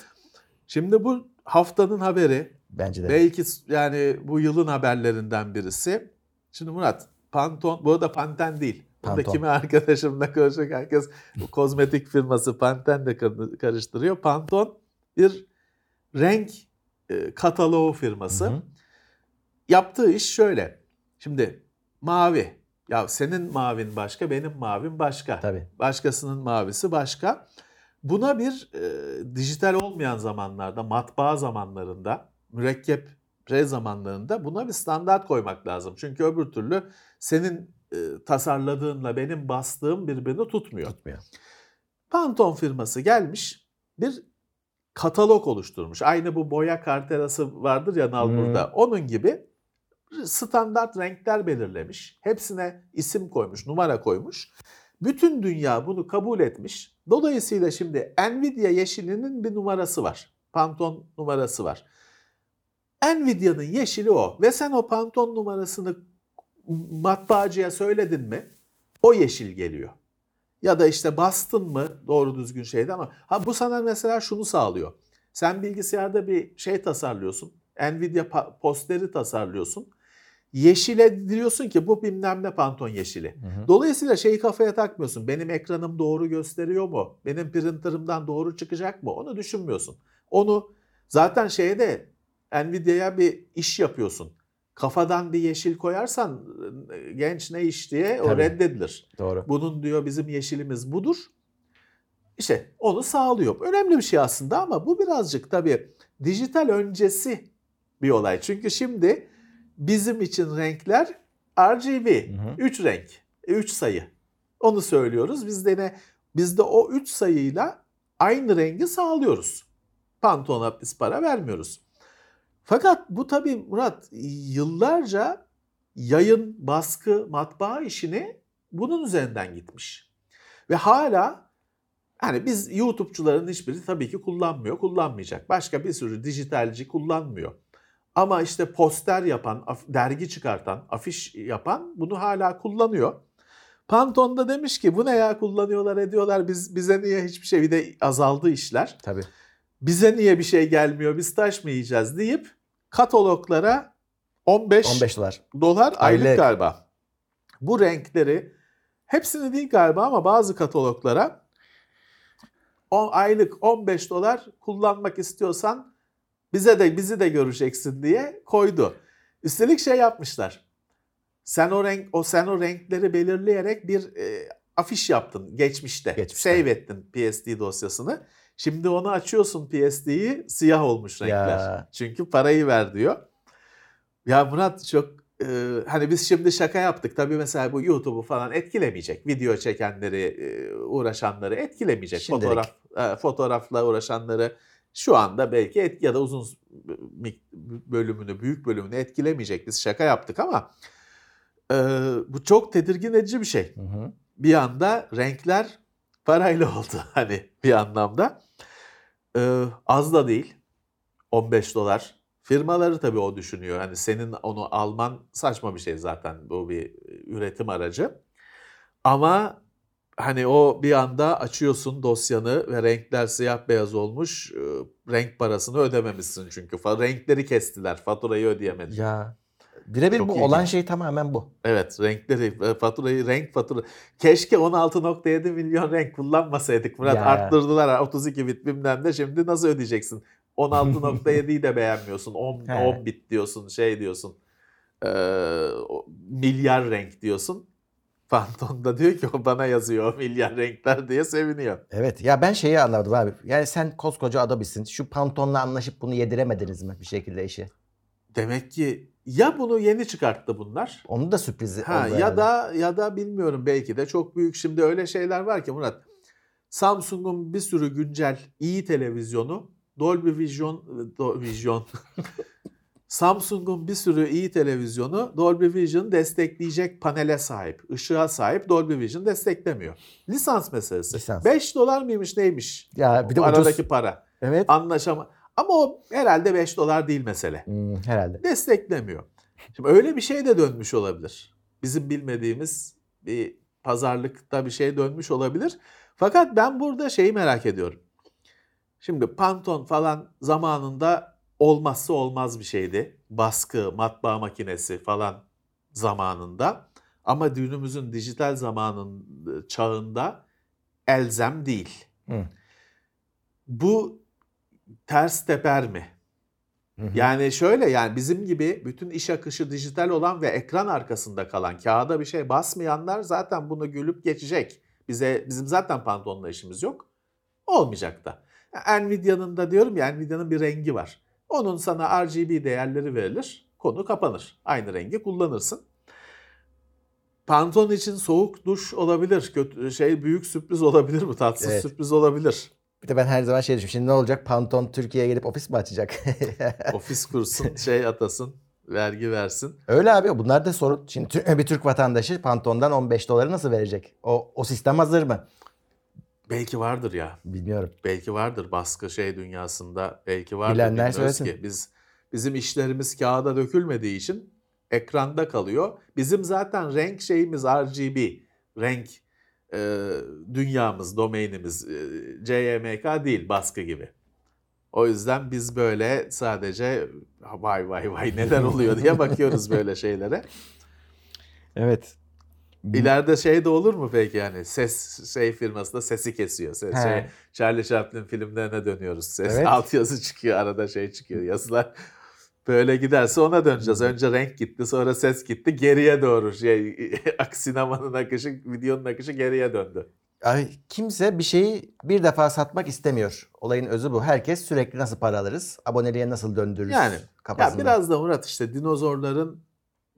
Şimdi bu haftanın haberi Bence de. belki yani bu yılın haberlerinden birisi. Şimdi Murat, Pantone, bu arada Panten değil. Burada Pantone. kimi [LAUGHS] arkadaşımla konuşacak herkes kozmetik firması Panten'le kar- karıştırıyor. Pantone bir renk e, kataloğu firması. Hı hı. Yaptığı iş şöyle. Şimdi mavi. Ya senin mavin başka, benim mavim başka. Tabii. Başkasının mavisi başka. Buna bir e, dijital olmayan zamanlarda, matbaa zamanlarında, mürekkep re zamanlarında buna bir standart koymak lazım. Çünkü öbür türlü senin e, tasarladığınla benim bastığım birbirini tutmuyor. Tutmuyor. Pantone firması gelmiş bir katalog oluşturmuş. Aynı bu boya karterası vardır ya Nalbur'da. Onun gibi standart renkler belirlemiş. Hepsine isim koymuş, numara koymuş. Bütün dünya bunu kabul etmiş. Dolayısıyla şimdi Nvidia yeşilinin bir numarası var. Pantone numarası var. Nvidia'nın yeşili o. Ve sen o Pantone numarasını matbaacıya söyledin mi? O yeşil geliyor. Ya da işte bastın mı doğru düzgün şeyde ama ha bu sana mesela şunu sağlıyor. Sen bilgisayarda bir şey tasarlıyorsun. Nvidia posteri tasarlıyorsun. Yeşile diyorsun ki bu bilmem ne Pantone yeşili. Hı hı. Dolayısıyla şeyi kafaya takmıyorsun. Benim ekranım doğru gösteriyor mu? Benim printerımdan doğru çıkacak mı? Onu düşünmüyorsun. Onu zaten şeye de Nvidia'ya bir iş yapıyorsun. Kafadan bir yeşil koyarsan e, genç ne iş diye o Tabii. reddedilir. Doğru. Bunun diyor bizim yeşilimiz budur. İşte onu sağlıyor. Önemli bir şey aslında ama bu birazcık tabii dijital öncesi bir olay. Çünkü şimdi bizim için renkler RGB. Hı hı. 3 renk, 3 sayı. Onu söylüyoruz. Biz de ne biz de o 3 sayıyla aynı rengi sağlıyoruz. Pantone'a biz para vermiyoruz. Fakat bu tabii Murat yıllarca yayın, baskı, matbaa işini bunun üzerinden gitmiş. Ve hala hani biz YouTube'cuların hiçbiri tabii ki kullanmıyor, kullanmayacak. Başka bir sürü dijitalci kullanmıyor. Ama işte poster yapan, dergi çıkartan, afiş yapan bunu hala kullanıyor. Pantone da demiş ki bu ne ya kullanıyorlar ediyorlar biz bize niye hiçbir şey bir de azaldı işler. Tabii. Bize niye bir şey gelmiyor biz taş mı yiyeceğiz deyip kataloglara 15, 15 dolar. dolar aylık, Aylık. galiba. Bu renkleri hepsini değil galiba ama bazı kataloglara o aylık 15 dolar kullanmak istiyorsan bize de bizi de göreceksin diye koydu. Üstelik şey yapmışlar. Sen o renk o sen o renkleri belirleyerek bir e, afiş yaptın geçmişte. Geçmişte. Save ettin PSD dosyasını. Şimdi onu açıyorsun PSD'yi siyah olmuş renkler. Ya. Çünkü parayı ver diyor. Ya Murat çok e, hani biz şimdi şaka yaptık. Tabii mesela bu YouTube'u falan etkilemeyecek. Video çekenleri, e, uğraşanları etkilemeyecek. Şimdilik. Fotoğraf e, fotoğrafla uğraşanları şu anda belki et, ya da uzun bölümünü, büyük bölümünü etkilemeyecek. Biz şaka yaptık ama e, bu çok tedirgin edici bir şey Hı hı. bir anda renkler parayla oldu [LAUGHS] hani bir anlamda. Ee, az da değil. 15 dolar. Firmaları tabii o düşünüyor. Hani senin onu alman saçma bir şey zaten. Bu bir üretim aracı. Ama hani o bir anda açıyorsun dosyanı ve renkler siyah beyaz olmuş. E, renk parasını ödememişsin çünkü. Renkleri kestiler. Faturayı ödeyemedin. Ya birebir bu ilginç. olan şey tamamen bu. Evet renkleri e, faturayı renk fatura. Keşke 16.7 milyon renk kullanmasaydık Murat. Ya. Arttırdılar 32 bit bilmem ne. Şimdi nasıl ödeyeceksin? 16.7'yi de beğenmiyorsun. 10, He. 10 bit diyorsun şey diyorsun. O- milyar renk diyorsun. Pantone da diyor ki o bana yazıyor o milyar renkler diye seviniyor. Evet ya ben şeyi anladım abi. Yani sen koskoca Adobe'sin. Şu Pantone'la anlaşıp bunu yediremediniz mi bir şekilde işi? Demek ki ya bunu yeni çıkarttı bunlar. Onun da sürprizi Ha, oldu ya herhalde. da ya da bilmiyorum belki de çok büyük şimdi öyle şeyler var ki Murat. Samsung'un bir sürü güncel iyi televizyonu Dolby Vision Do- Vision [LAUGHS] Samsung'un bir sürü iyi televizyonu Dolby Vision destekleyecek panele sahip, ışığa sahip Dolby Vision desteklemiyor. Lisans meselesi. Lisans. 5 dolar mıymış neymiş? Ya bir de O ucuz. aradaki para. Evet. Anlaşama. Ama o herhalde 5 dolar değil mesele Hmm, herhalde. desteklemiyor. Şimdi öyle bir şey de dönmüş olabilir. Bizim bilmediğimiz bir pazarlıkta bir şey dönmüş olabilir. Fakat ben burada şeyi merak ediyorum. Şimdi Pantone falan zamanında olmazsa olmaz bir şeydi. Baskı, matbaa makinesi falan zamanında. Ama günümüzün dijital zamanın çağında elzem değil. Hı. Bu ters teper mi? Hı hı. Yani şöyle yani bizim gibi bütün iş akışı dijital olan ve ekran arkasında kalan, kağıda bir şey basmayanlar zaten bunu gülüp geçecek. Bize bizim zaten Pantone'la işimiz yok. Olmayacak da. Nvidia'nın da diyorum ya Nvidia'nın bir rengi var. Onun sana RGB değerleri verilir. Konu kapanır. Aynı rengi kullanırsın. Pantone için soğuk duş olabilir. Kötü şey büyük sürpriz olabilir bu tatsız Evet. sürpriz olabilir. Bir de ben her zaman şey düşünüyorum. Şimdi ne olacak? Pantone Türkiye'ye gelip ofis mi açacak? [LAUGHS] Ofis kursun, şey atasın, vergi versin. Öyle abi. Bunlar da sorun. Şimdi bir Türk vatandaşı Pantone'dan 15 doları nasıl verecek? O, o sistem hazır mı? Belki vardır ya. Bilmiyorum. Belki vardır baskı şey dünyasında. Belki vardır. Bilenler bilmiyoruz söylesin. ki. Biz bizim işlerimiz kağıda dökülmediği için ekranda kalıyor. Bizim zaten renk şeyimiz RGB. Renk e, dünyamız, domainimiz e, CMYK değil baskı gibi. O yüzden biz böyle sadece vay vay vay neler oluyor diye bakıyoruz böyle [LAUGHS] şeylere. Evet. İleride şey de olur mu peki yani ses şey firmasında sesi kesiyor. Ses, He. şey, Charlie Chaplin filmlerine dönüyoruz. Ses Evet. altyazı çıkıyor arada şey çıkıyor yazılar. Böyle giderse ona döneceğiz. Önce renk gitti sonra ses gitti geriye doğru şey [LAUGHS] sinemanın akışı videonun akışı geriye döndü. Ay, kimse bir şeyi bir defa satmak istemiyor. Olayın özü bu. Herkes sürekli nasıl para alırız, aboneliğe nasıl döndürürüz Yani, Ya kafasında. biraz da Murat işte dinozorların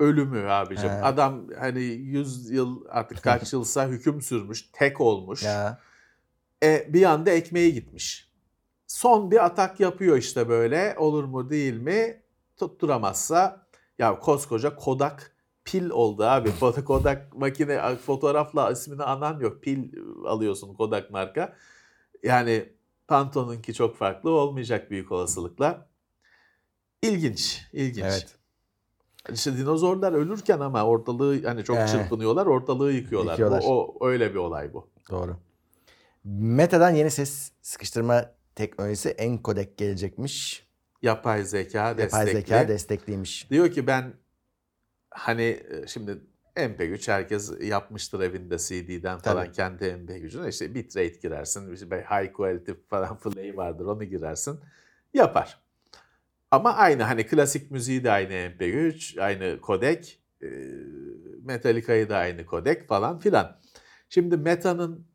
ölümü abicim. He. Adam hani 100 yıl artık kaç [LAUGHS] yılsa hüküm sürmüş, tek olmuş. Ya. E, bir anda ekmeği gitmiş. Son bir atak yapıyor işte böyle. Olur mu değil mi? Tutturamazsa ya koskoca Kodak pil oldu abi. [LAUGHS] Kodak makine fotoğrafla ismini anan yok. Pil alıyorsun Kodak marka. Yani Pantone'unki çok farklı olmayacak büyük olasılıkla. İlginç, ilginç. Evet. İşte dinozorlar ölürken ama ortalığı hani çok Ee. çırpınıyorlar, ortalığı yıkıyorlar. Yıkıyorlar. O, o öyle bir olay bu. Doğru. Meta'dan yeni ses sıkıştırma teknolojisi encodec gelecekmiş. Yapay zeka destekli. Yapay zeka destekliymiş. Diyor ki ben hani e, şimdi MP3 herkes yapmıştır evinde CD'den falan Tabii. kendi MP3'üne işte bitrate girersin, işte high quality falan play vardır onu girersin yapar. Ama aynı hani klasik müziği de aynı MP3, aynı kodek, e, Metallica'yı da aynı kodek falan filan. Şimdi Meta'nın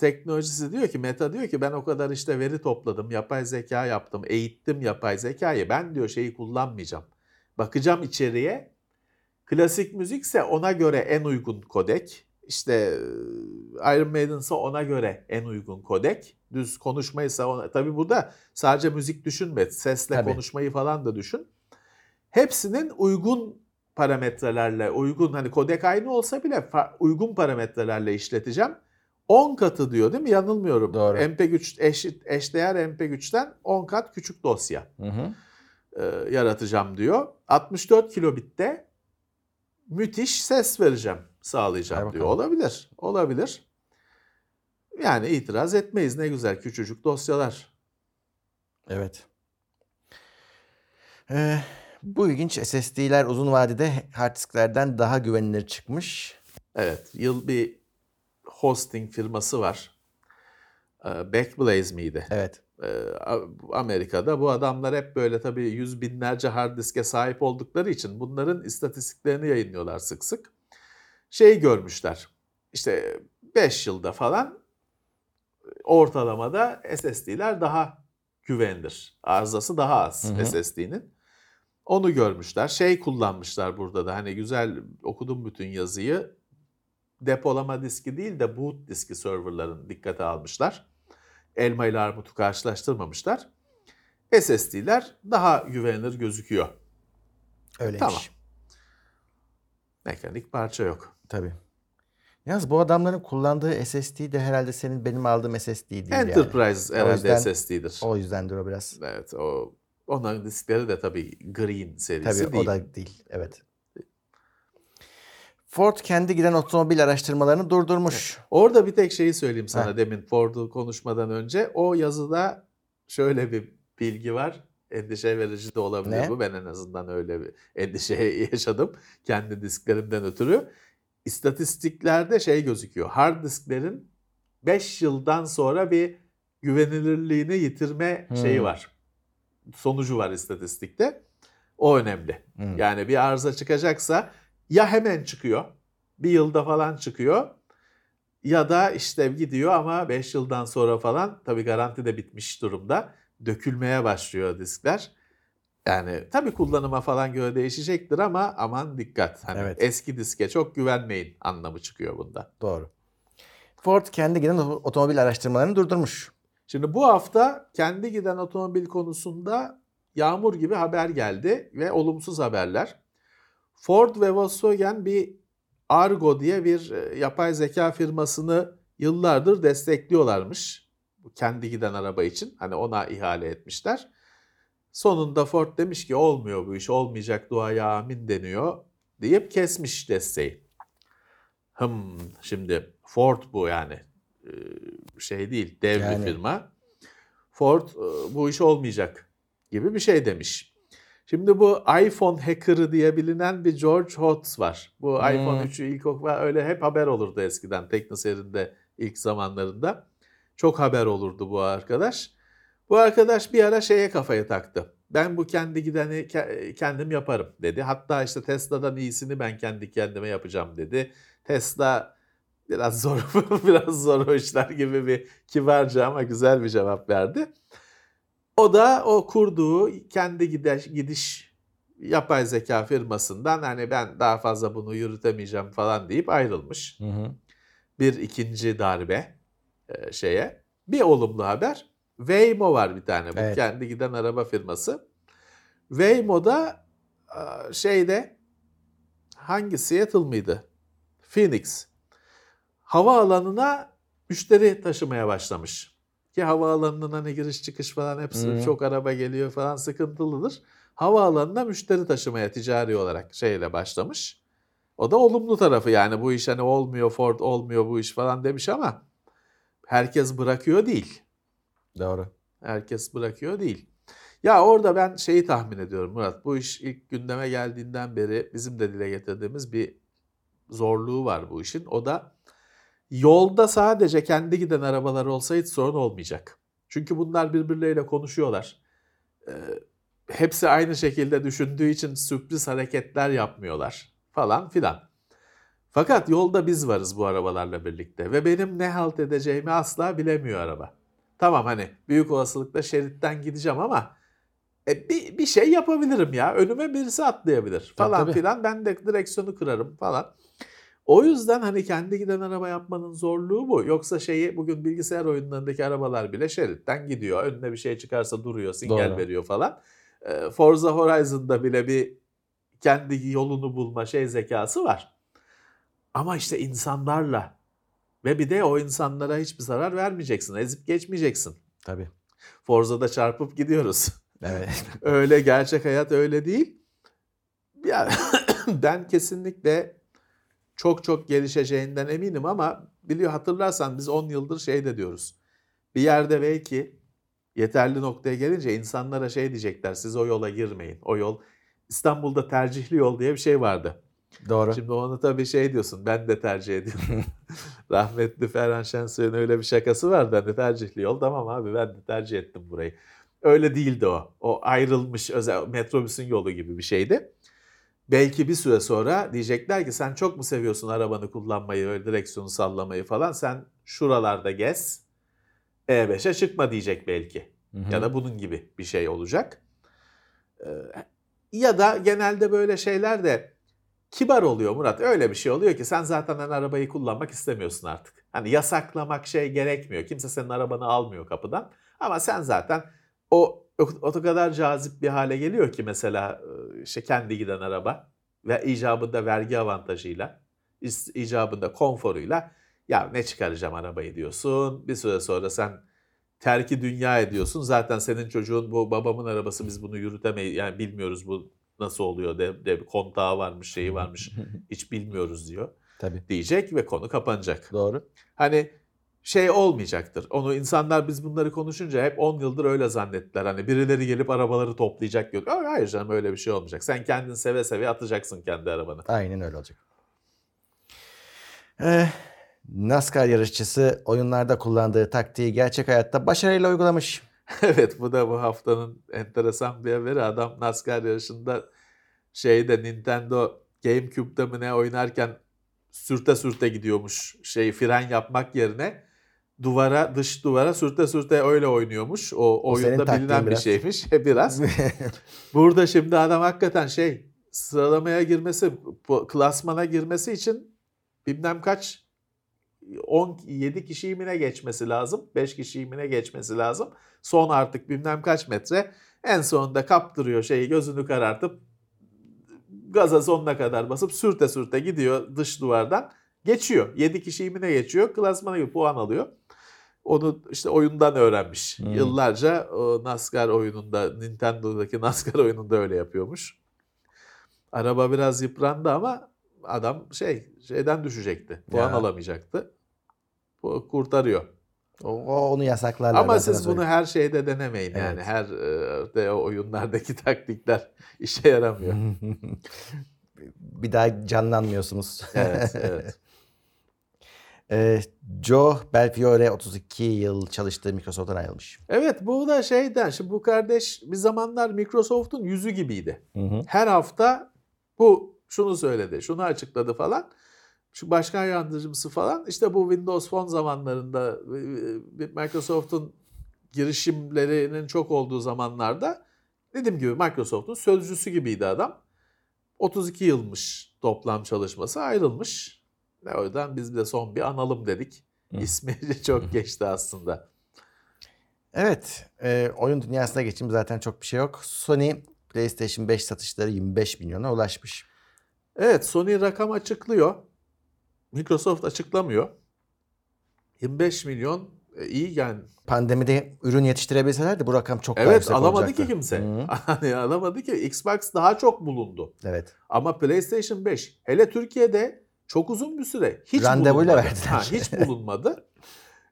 teknolojisi diyor ki Meta diyor ki ben o kadar işte veri topladım, yapay zeka yaptım, eğittim yapay zekayı. Ben diyor şeyi kullanmayacağım. Bakacağım içeriye. Klasik müzikse ona göre en uygun kodek. İşte Iron Maiden'sa ona göre en uygun kodek. Düz konuşmaysa ona. Tabii burada sadece müzik düşünme. Sesle Tabii. konuşmayı falan da düşün. Hepsinin uygun parametrelerle, uygun hani kodek aynı olsa bile uygun parametrelerle işleteceğim. 10 katı diyor değil mi? Yanılmıyorum. Doğru. MP3 eşit eşdeğer MP3'ten 10 kat küçük dosya Hı hı. e, yaratacağım diyor. 64 kilobitte müthiş ses vereceğim, sağlayacağım Hay diyor. bakalım. Olabilir, olabilir. Yani itiraz etmeyiz. Ne güzel küçücük dosyalar. Evet. Ee, bu ilginç SSD'ler uzun vadede hard disklerden daha güvenilir çıkmış. Evet. Yıl bir hosting firması var. Ee, Backblaze miydi? Evet. Ee, Amerika'da bu adamlar hep böyle tabii yüz binlerce hard diske sahip oldukları için bunların istatistiklerini yayınlıyorlar sık sık. Şey görmüşler. İşte 5 yılda falan ortalamada SSD'ler daha güvenilir. Arızası daha az SSD'nin. Onu görmüşler. Şey kullanmışlar burada da hani güzel okudum bütün yazıyı. Depolama diski değil de boot diski serverların dikkate almışlar. Elma ile armutu karşılaştırmamışlar. SSD'ler daha güvenilir gözüküyor. Öyleymiş. Tamam. Mekanik parça yok. Tabii. Yalnız bu adamların kullandığı SSD de herhalde senin benim aldığım SSD değil Enterprise yani. herhalde yüzden- SSD'dir. O yüzdendir o biraz. Evet o onların diskleri de tabii Green serisi Tabii değil. o da değil. Evet. Ford kendi giden otomobil araştırmalarını durdurmuş. Orada bir tek şeyi söyleyeyim sana Heh. demin Ford'u konuşmadan önce. O yazıda şöyle bir bilgi var. Endişe verici de olabilir Ne? bu. Ben en azından öyle bir endişe [LAUGHS] yaşadım. Kendi disklerimden ötürü. İstatistiklerde şey gözüküyor. Hard disklerin 5 yıldan sonra bir güvenilirliğini yitirme Hmm. şeyi var. Sonucu var istatistikte. O önemli. Hmm. Yani bir arıza çıkacaksa ya hemen çıkıyor, bir yılda falan çıkıyor ya da işte gidiyor ama 5 yıldan sonra falan tabii garanti de bitmiş durumda dökülmeye başlıyor diskler. Yani tabii kullanıma falan göre değişecektir ama aman dikkat. Hani Evet. eski diske çok güvenmeyin anlamı çıkıyor bunda. Doğru. Ford kendi giden otomobil araştırmalarını durdurmuş. Şimdi bu hafta kendi giden otomobil konusunda yağmur gibi haber geldi ve olumsuz haberler. Ford ve Volkswagen bir Argo diye bir e, yapay zeka firmasını yıllardır destekliyorlarmış. Bu kendi giden araba için. Hani ona ihale etmişler. Sonunda Ford demiş ki olmuyor bu iş, olmayacak duaya amin deniyor deyip kesmiş desteği. Hım şimdi Ford bu yani Ee, şey değil dev Yani. bir firma. Ford e, bu iş olmayacak gibi bir şey demiş. Şimdi bu iPhone hacker'ı diye bilinen bir George Hotz var. Bu Hmm. iPhone 3'ü ilk ok- öyle hep haber olurdu eskiden TeknoSeyir'inde ilk zamanlarında. Çok haber olurdu bu arkadaş. Bu arkadaş bir ara şeye kafayı taktı. Ben bu kendi gideni ke- kendim yaparım dedi. Hatta işte Tesla'dan iyisini ben kendi kendime yapacağım dedi. Tesla biraz zor [LAUGHS] biraz zor işler gibi bir kibarca ama güzel bir cevap verdi. O da o kurduğu kendi gidiş, gidiş yapay zeka firmasından hani ben daha fazla bunu yürütemeyeceğim falan deyip ayrılmış. Hı hı. Bir ikinci darbe e, şeye. Bir olumlu haber. Waymo var bir tane. Bu Evet. kendi giden araba firması. Waymo'da e, şeyde hangi Seattle mıydı? Phoenix. Havaalanına müşteri taşımaya başlamış. Ki havaalanının hani giriş çıkış falan hepsi Hı. çok araba geliyor falan sıkıntılıdır. Havaalanına müşteri taşımaya ticari olarak şeyle başlamış. O da olumlu tarafı yani bu iş hani olmuyor Ford olmuyor bu iş falan demiş ama herkes bırakıyor değil. Doğru. Herkes bırakıyor değil. Ya orada ben şeyi tahmin ediyorum Murat. Bu iş ilk gündeme geldiğinden beri bizim de dile getirdiğimiz bir zorluğu var bu işin. O da yolda sadece kendi giden arabalar olsa hiç sorun olmayacak. Çünkü bunlar birbirleriyle konuşuyorlar. Ee, hepsi aynı şekilde düşündüğü için sürpriz hareketler yapmıyorlar falan filan. Fakat yolda biz varız bu arabalarla birlikte ve benim ne halt edeceğimi asla bilemiyor araba. Tamam hani büyük olasılıkla şeritten gideceğim ama e, bir, bir şey yapabilirim ya. Önüme birisi atlayabilir Tabii, falan tabii. filan. Ben de direksiyonu kırarım falan. O yüzden hani kendi giden araba yapmanın zorluğu bu. Yoksa şeyi bugün bilgisayar oyunlarındaki arabalar bile şeritten gidiyor. Önüne bir şey çıkarsa duruyor, sinyal Doğru. veriyor falan. Forza Horizon'da bile bir kendi yolunu bulma şey zekası var. Ama işte insanlarla ve bir de o insanlara hiçbir zarar vermeyeceksin. Ezip geçmeyeceksin. Tabii. Forza'da çarpıp gidiyoruz. Evet. [LAUGHS] öyle gerçek hayat öyle değil. Ya [COUGHS] ben kesinlikle çok çok gelişeceğinden eminim ama biliyor hatırlarsan biz 10 yıldır şey de diyoruz. Bir yerde belki yeterli noktaya gelince insanlara şey diyecekler siz o yola girmeyin. O yol İstanbul'da tercihli yol diye bir şey vardı. Doğru. Şimdi onu tabii şey diyorsun ben de tercih ediyorum. [LAUGHS] Rahmetli Ferhan Şensoy'un öyle bir şakası var. Ben de tercihli yol tamam abi ben de tercih ettim burayı. Öyle değildi o. O ayrılmış özel metrobüsün yolu gibi bir şeydi. Belki bir süre sonra diyecekler ki sen çok mu seviyorsun arabanı kullanmayı, öyle direksiyonu sallamayı falan. Sen şuralarda gez. E5'e çıkma diyecek belki. Hı-hı. Ya da bunun gibi bir şey olacak. Ee, ya da genelde böyle şeyler de kibar oluyor Murat. Öyle bir şey oluyor ki sen zaten hani arabayı kullanmak istemiyorsun artık. Hani yasaklamak şey gerekmiyor. Kimse senin arabanı almıyor kapıdan. Ama sen zaten o o kadar cazip bir hale geliyor ki mesela işte kendi giden araba ve icabında vergi avantajıyla, icabında konforuyla ya ne çıkaracağım arabayı diyorsun. Bir süre sonra sen terki dünya ediyorsun. Zaten senin çocuğun bu babamın arabası biz bunu yürütemeyiz. Yani bilmiyoruz bu nasıl oluyor de, de kontağı varmış şeyi varmış [LAUGHS] hiç bilmiyoruz diyor. Tabii. Diyecek ve konu kapanacak. Doğru. Hani şey olmayacaktır. Onu insanlar biz bunları konuşunca hep 10 yıldır öyle zannettiler. Hani birileri gelip arabaları toplayacak diyor. Hayır canım öyle bir şey olmayacak. Sen kendin seve seve atacaksın kendi arabanı. Aynen öyle olacak. Ee, NASCAR yarışçısı oyunlarda kullandığı taktiği gerçek hayatta başarıyla uygulamış. [LAUGHS] evet bu da bu haftanın enteresan bir haberi. Adam NASCAR yarışında şeyde Nintendo GameCube'da mı ne oynarken sürte sürte gidiyormuş. Şey fren yapmak yerine duvara dış duvara sürte sürte öyle oynuyormuş. O, o oyunda bilinen bir şeymiş [LAUGHS] biraz. [LAUGHS] Burada şimdi adam hakikaten şey sıralamaya girmesi, klasmana girmesi için bilmem kaç 17 kişi imine geçmesi lazım. 5 kişi imine geçmesi lazım. Son artık bilmem kaç metre. En sonunda kaptırıyor şeyi gözünü karartıp gaza sonuna kadar basıp sürte sürte gidiyor dış duvardan. Geçiyor. 7 kişi imine geçiyor. Klasmana gibi puan alıyor. Onu işte oyundan öğrenmiş. Hmm. Yıllarca o NASCAR oyununda, Nintendo'daki NASCAR oyununda öyle yapıyormuş. Araba biraz yıprandı ama adam şey şeyden düşecekti. Puan ya. alamayacaktı. Bu kurtarıyor. O, onu yasaklarlar. Ama siz bunu her şeyde denemeyin evet. yani. Her de o oyunlardaki [LAUGHS] taktikler işe yaramıyor. [LAUGHS] bir daha canlanmıyorsunuz. Evet, evet. [LAUGHS] Ee, Joe Belfiore 32 yıl çalıştığı Microsoft'tan ayrılmış. Evet bu da şeyden şimdi bu kardeş bir zamanlar Microsoft'un yüzü gibiydi. Hı hı. Her hafta bu şunu söyledi, şunu açıkladı falan. Şu başkan yardımcısı falan işte bu Windows Phone zamanlarında Microsoft'un girişimlerinin çok olduğu zamanlarda dediğim gibi Microsoft'un sözcüsü gibiydi adam. 32 yılmış toplam çalışması ayrılmış. Ve o yüzden biz de son bir analım dedik. Hı. İsmi çok geçti aslında. Evet, e, oyun dünyasına geçeyim zaten çok bir şey yok. Sony PlayStation 5 satışları 25 milyona ulaşmış. Evet, Sony rakam açıklıyor. Microsoft açıklamıyor. 25 milyon e, iyi yani. Pandemide ürün yetiştirebilselerdi bu rakam çok evet, daha yüksek alamadı olacaktı. ki kimse. [LAUGHS] Hani alamadı ki Xbox daha çok bulundu. Evet. Ama PlayStation 5 hele Türkiye'de çok uzun bir süre hiç Randevuyla bulunmadı. verdiler. Ha, hiç bulunmadı.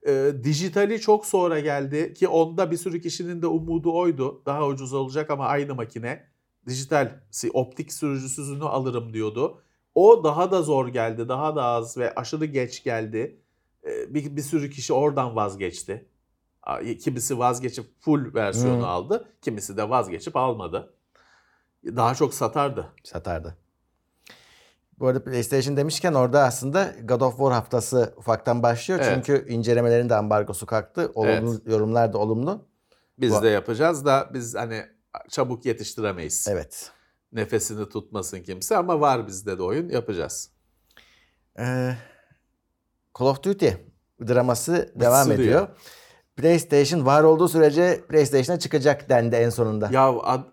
e, dijitali çok sonra geldi ki onda bir sürü kişinin de umudu oydu. Daha ucuz olacak ama aynı makine. Dijital optik sürücüsüzünü alırım diyordu. O daha da zor geldi, daha da az ve aşırı geç geldi. E, bir, bir sürü kişi oradan vazgeçti. Kimisi vazgeçip full versiyonu hmm. aldı. Kimisi de vazgeçip almadı. Daha çok satardı. Satardı. Bu arada PlayStation demişken orada aslında God of War haftası ufaktan başlıyor. Evet. Çünkü incelemelerin de ambargosu kalktı. Olumlu evet. yorumlar da olumlu. Biz Bu... de yapacağız da biz hani çabuk yetiştiremeyiz. Evet. Nefesini tutmasın kimse ama var bizde de oyun yapacağız. Ee, Call of Duty draması devam Sürüyor. ediyor. PlayStation var olduğu sürece PlayStation'a çıkacak dendi en sonunda. Ya ad,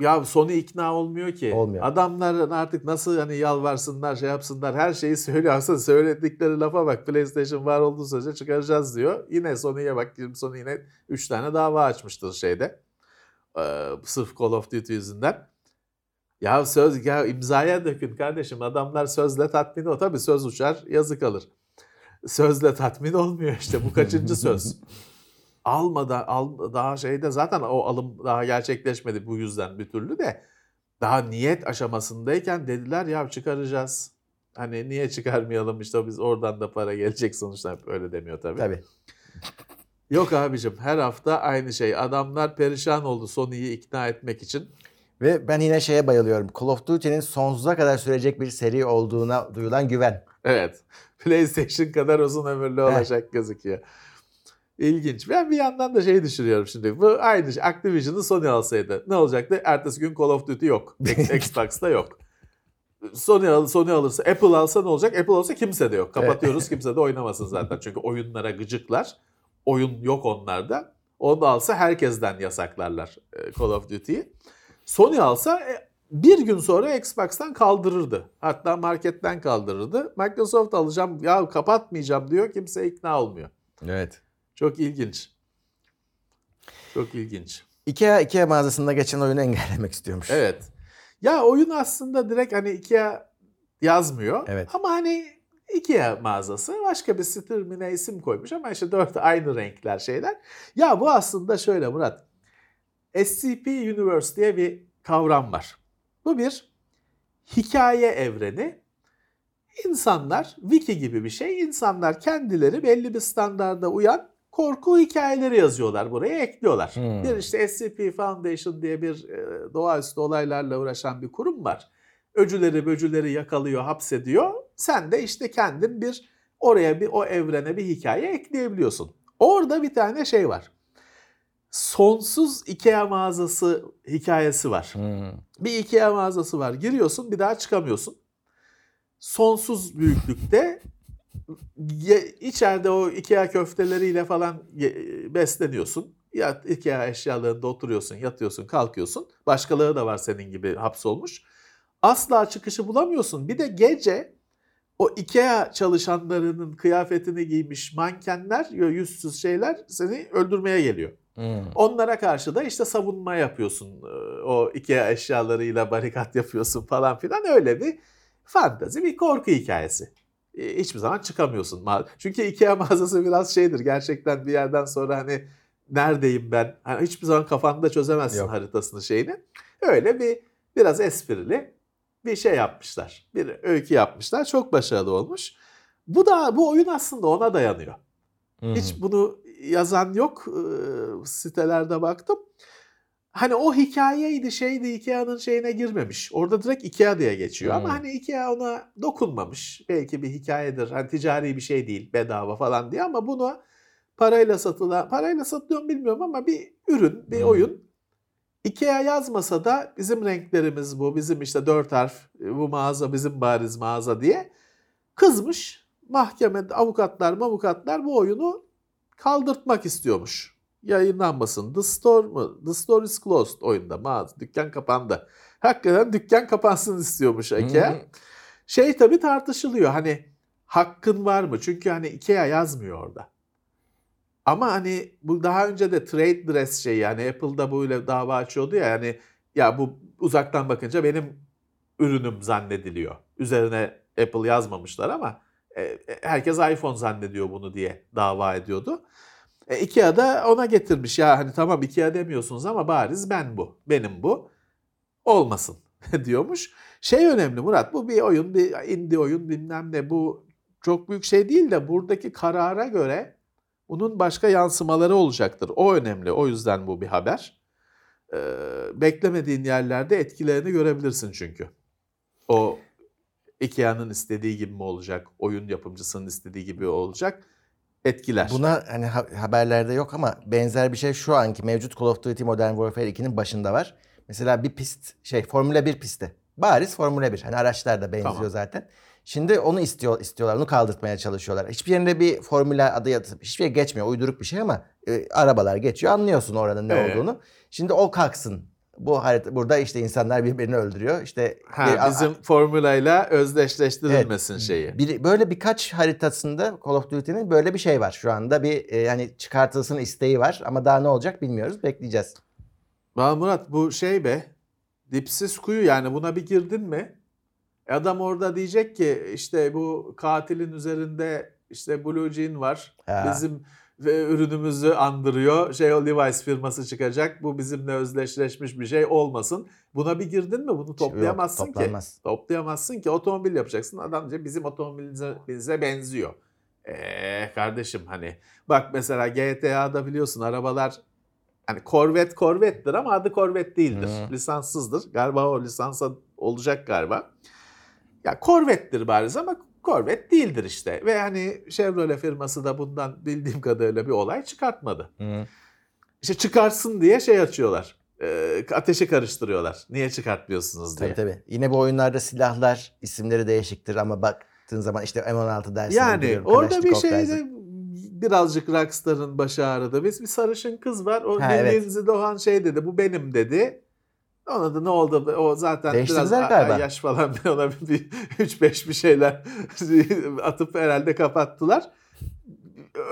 ya Sony ikna olmuyor ki. Olmuyor. Adamlar artık nasıl hani yalvarsınlar şey yapsınlar her şeyi [LAUGHS] söylüyor. Aslında söyledikleri lafa bak PlayStation var olduğu sürece çıkaracağız diyor. Yine Sony'ye bak Sony yine 3 tane dava açmıştır şeyde. Ee, sırf Call of Duty yüzünden. Ya söz ya imzaya dökün kardeşim. Adamlar sözle tatmin ol. Tabii söz uçar, yazı kalır. Sözle tatmin olmuyor işte. Bu kaçıncı [LAUGHS] söz? Almadan al, daha şeyde zaten o alım daha gerçekleşmedi bu yüzden bir türlü de daha niyet aşamasındayken dediler ya çıkaracağız. Hani niye çıkarmayalım işte biz oradan da para gelecek sonuçta öyle demiyor tabii. Tabii. Yok abicim her hafta aynı şey. Adamlar perişan oldu Sony'yi ikna etmek için. Ve ben yine şeye bayılıyorum. Call of Duty'nin sonsuza kadar sürecek bir seri olduğuna duyulan güven. Evet. [LAUGHS] PlayStation kadar uzun ömürlü olacak gözüküyor. İlginç. Ben bir yandan da şey düşünüyorum şimdi. Bu aynı şey. Activision'ı Sony alsaydı ne olacaktı? Ertesi gün Call of Duty yok. [LAUGHS] Xbox'ta yok. Sony, al, Sony alırsa, Apple alsa ne olacak? Apple olsa kimse de yok. Kapatıyoruz kimse de oynamasın zaten. Çünkü oyunlara gıcıklar. Oyun yok onlarda. Onu alsa herkesten yasaklarlar e, Call of Duty'yi. Sony alsa e, bir gün sonra Xbox'tan kaldırırdı. Hatta marketten kaldırırdı. Microsoft alacağım ya kapatmayacağım diyor. Kimse ikna olmuyor. Evet. Çok ilginç. Çok ilginç. Ikea, Ikea mağazasında geçen oyunu [LAUGHS] engellemek istiyormuş. Evet. Ya oyun aslında direkt hani Ikea yazmıyor. Evet. Ama hani Ikea mağazası başka bir sitürmine isim koymuş ama işte dört aynı renkler şeyler. Ya bu aslında şöyle Murat. SCP Universe diye bir kavram var. Bu bir hikaye evreni. İnsanlar, wiki gibi bir şey, insanlar kendileri belli bir standarda uyan korku hikayeleri yazıyorlar buraya ekliyorlar. Hmm. Bir işte SCP Foundation diye bir e, doğaüstü olaylarla uğraşan bir kurum var. Öcüleri böcüleri yakalıyor, hapsediyor. Sen de işte kendin bir oraya bir o evrene bir hikaye ekleyebiliyorsun. Orada bir tane şey var. Sonsuz Ikea mağazası hikayesi var. Hmm. Bir Ikea mağazası var. Giriyorsun bir daha çıkamıyorsun. Sonsuz büyüklükte ye- içeride o Ikea köfteleriyle falan ye- besleniyorsun. Ya Ikea eşyalarında oturuyorsun, yatıyorsun, kalkıyorsun. Başkaları da var senin gibi hapsolmuş. Asla çıkışı bulamıyorsun. Bir de gece o Ikea çalışanlarının kıyafetini giymiş mankenler, yüzsüz şeyler seni öldürmeye geliyor. Hmm. Onlara karşı da işte savunma yapıyorsun. Ee, O Ikea eşyalarıyla barikat yapıyorsun falan filan. Öyle bir fantazi bir korku hikayesi. Ee, Hiçbir zaman çıkamıyorsun. Çünkü Ikea mağazası biraz şeydir. Gerçekten bir yerden sonra hani neredeyim ben? Hani hiçbir zaman kafanda çözemezsin Yok. haritasını şeyini. Öyle bir biraz esprili bir şey yapmışlar. Bir öykü yapmışlar. Çok başarılı olmuş. Bu da bu oyun aslında ona dayanıyor. Hmm. Hiç bunu yazan yok. Sitelerde baktım. Hani o hikayeydi şeydi Ikea'nın şeyine girmemiş. Orada direkt Ikea diye geçiyor. Hmm. Ama hani Ikea ona dokunmamış. Belki bir hikayedir. Hani ticari bir şey değil bedava falan diye ama bunu parayla satılan, parayla satılıyor bilmiyorum ama bir ürün, bir Hmm. oyun. Ikea yazmasa da bizim renklerimiz bu, bizim işte dört harf, bu mağaza bizim bariz mağaza diye kızmış. Mahkemede avukatlar avukatlar bu oyunu kaldırtmak istiyormuş. Yayınlanmasın. The Store mı? The Store is closed oyunda. Mağaza, dükkan kapandı. Hakikaten dükkan kapansın istiyormuş Ikea. Hmm. Şey tabii tartışılıyor. Hani hakkın var mı? Çünkü hani Ikea yazmıyor orada. Ama hani bu daha önce de trade dress şeyi yani Apple'da böyle dava açıyordu ya yani ya bu uzaktan bakınca benim ürünüm zannediliyor. Üzerine Apple yazmamışlar ama e, e, herkes iPhone zannediyor bunu diye dava ediyordu. E, Ikea da ona getirmiş ya hani tamam Ikea demiyorsunuz ama bariz ben bu. Benim bu. Olmasın [LAUGHS] diyormuş. Şey önemli Murat bu bir oyun bir indie oyun bilmem ne bu çok büyük şey değil de buradaki karara göre bunun başka yansımaları olacaktır. O önemli. O yüzden bu bir haber. Ee, beklemediğin yerlerde etkilerini görebilirsin çünkü. O Ikea'nın istediği gibi mi olacak? Oyun yapımcısının istediği gibi olacak? Etkiler. Buna hani ha- haberlerde yok ama benzer bir şey şu anki mevcut Call of Duty Modern Warfare 2'nin başında var. Mesela bir pist şey Formula 1 pisti. Bariz Formula 1. Hani araçlar da benziyor Tamam. zaten. Şimdi onu istiyor istiyorlar. Onu kaldırtmaya çalışıyorlar. Hiçbir yerinde bir formüla adı yatıp hiçbir yer geçmiyor. Uyduruk bir şey ama e, arabalar geçiyor. Anlıyorsun oranın ne Evet. olduğunu. Şimdi o kalksın. Bu harita, burada işte insanlar birbirini öldürüyor. İşte ha, bir- a- bizim formülayla özdeşleştirilmesin şeyi. bir, böyle birkaç haritasında Call of Duty'nin böyle bir şey var. Şu anda bir e, yani çıkartılsın isteği var ama daha ne olacak bilmiyoruz. Bekleyeceğiz. Valla Murat bu şey be Dipsiz kuyu yani buna bir girdin mi? Adam orada diyecek ki işte bu katilin üzerinde işte Blue Jean var. Ha. Bizim ve ürünümüzü andırıyor. Şey o Levi's firması çıkacak. Bu bizimle özdeşleşmiş bir şey olmasın. Buna bir girdin mi bunu toplayamazsın Yok, ki. toplanmaz. Toplayamazsın ki otomobil yapacaksın. Adam diyor bizim otomobilimize benziyor. Eee kardeşim hani bak mesela GTA'da biliyorsun arabalar hani Corvette Corvette'dir ama adı Corvette değildir. Hı. Lisanssızdır. Galiba o lisansa olacak galiba. Ya Corvette'dir bariz ama Corvette değildir işte. Ve hani Chevrolet firması da bundan bildiğim kadarıyla bir olay çıkartmadı. Hı. İşte çıkarsın diye şey açıyorlar. Ee, ateşi karıştırıyorlar. Niye çıkartmıyorsunuz diye. Tabii tabii. Yine bu oyunlarda silahlar isimleri değişiktir ama baktığın zaman işte M16 dersin. Yani orada bir dersin. şeyde birazcık Rockstar'ın başı ağrıdı. Biz bir sarışın kız var. O Ha, evet. Doğan şey dedi. Bu benim dedi. Ona da ne oldu? O zaten biraz galiba. yaş falan ona [LAUGHS] bir, bir 3-5 bir şeyler [LAUGHS] atıp herhalde kapattılar.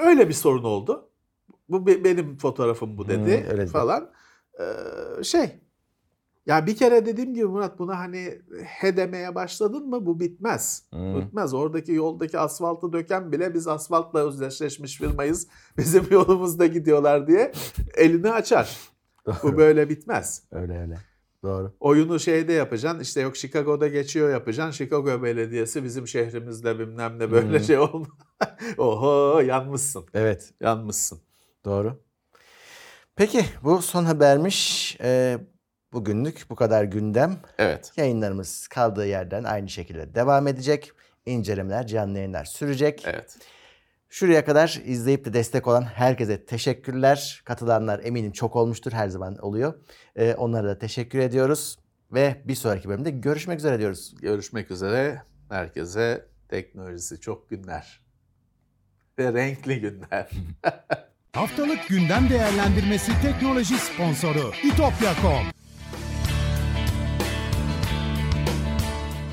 Öyle bir sorun oldu. Bu be- benim fotoğrafım bu dedi Hmm, öyle falan. Ee, şey ya bir kere dediğim gibi Murat buna hani he demeye başladın mı bu bitmez. Hı. Bitmez. Oradaki yoldaki asfaltı döken bile biz asfaltla özdeşleşmiş firmayız. [LAUGHS] Bizim yolumuzda gidiyorlar diye elini açar. Bu böyle bitmez. Öyle öyle. Doğru. Oyunu şeyde yapacaksın. işte yok Chicago'da geçiyor yapacaksın. Chicago Belediyesi bizim şehrimizde bilmem ne böyle Hmm. [LAUGHS] şey olma. [LAUGHS] Oho yanmışsın. Evet. Yanmışsın. Doğru. Peki bu son habermiş. Ee, bugünlük bu kadar gündem. Evet. Yayınlarımız kaldığı yerden aynı şekilde devam edecek. İncelemeler, canlı yayınlar sürecek. Evet. Şuraya kadar izleyip de destek olan herkese teşekkürler. Katılanlar eminim çok olmuştur her zaman oluyor. Ee, onlara da teşekkür ediyoruz. Ve bir sonraki bölümde görüşmek üzere diyoruz. Görüşmek üzere. Herkese teknolojisi çok günler. Ve renkli günler. [LAUGHS] Haftalık gündem değerlendirmesi teknoloji sponsoru itopya.com.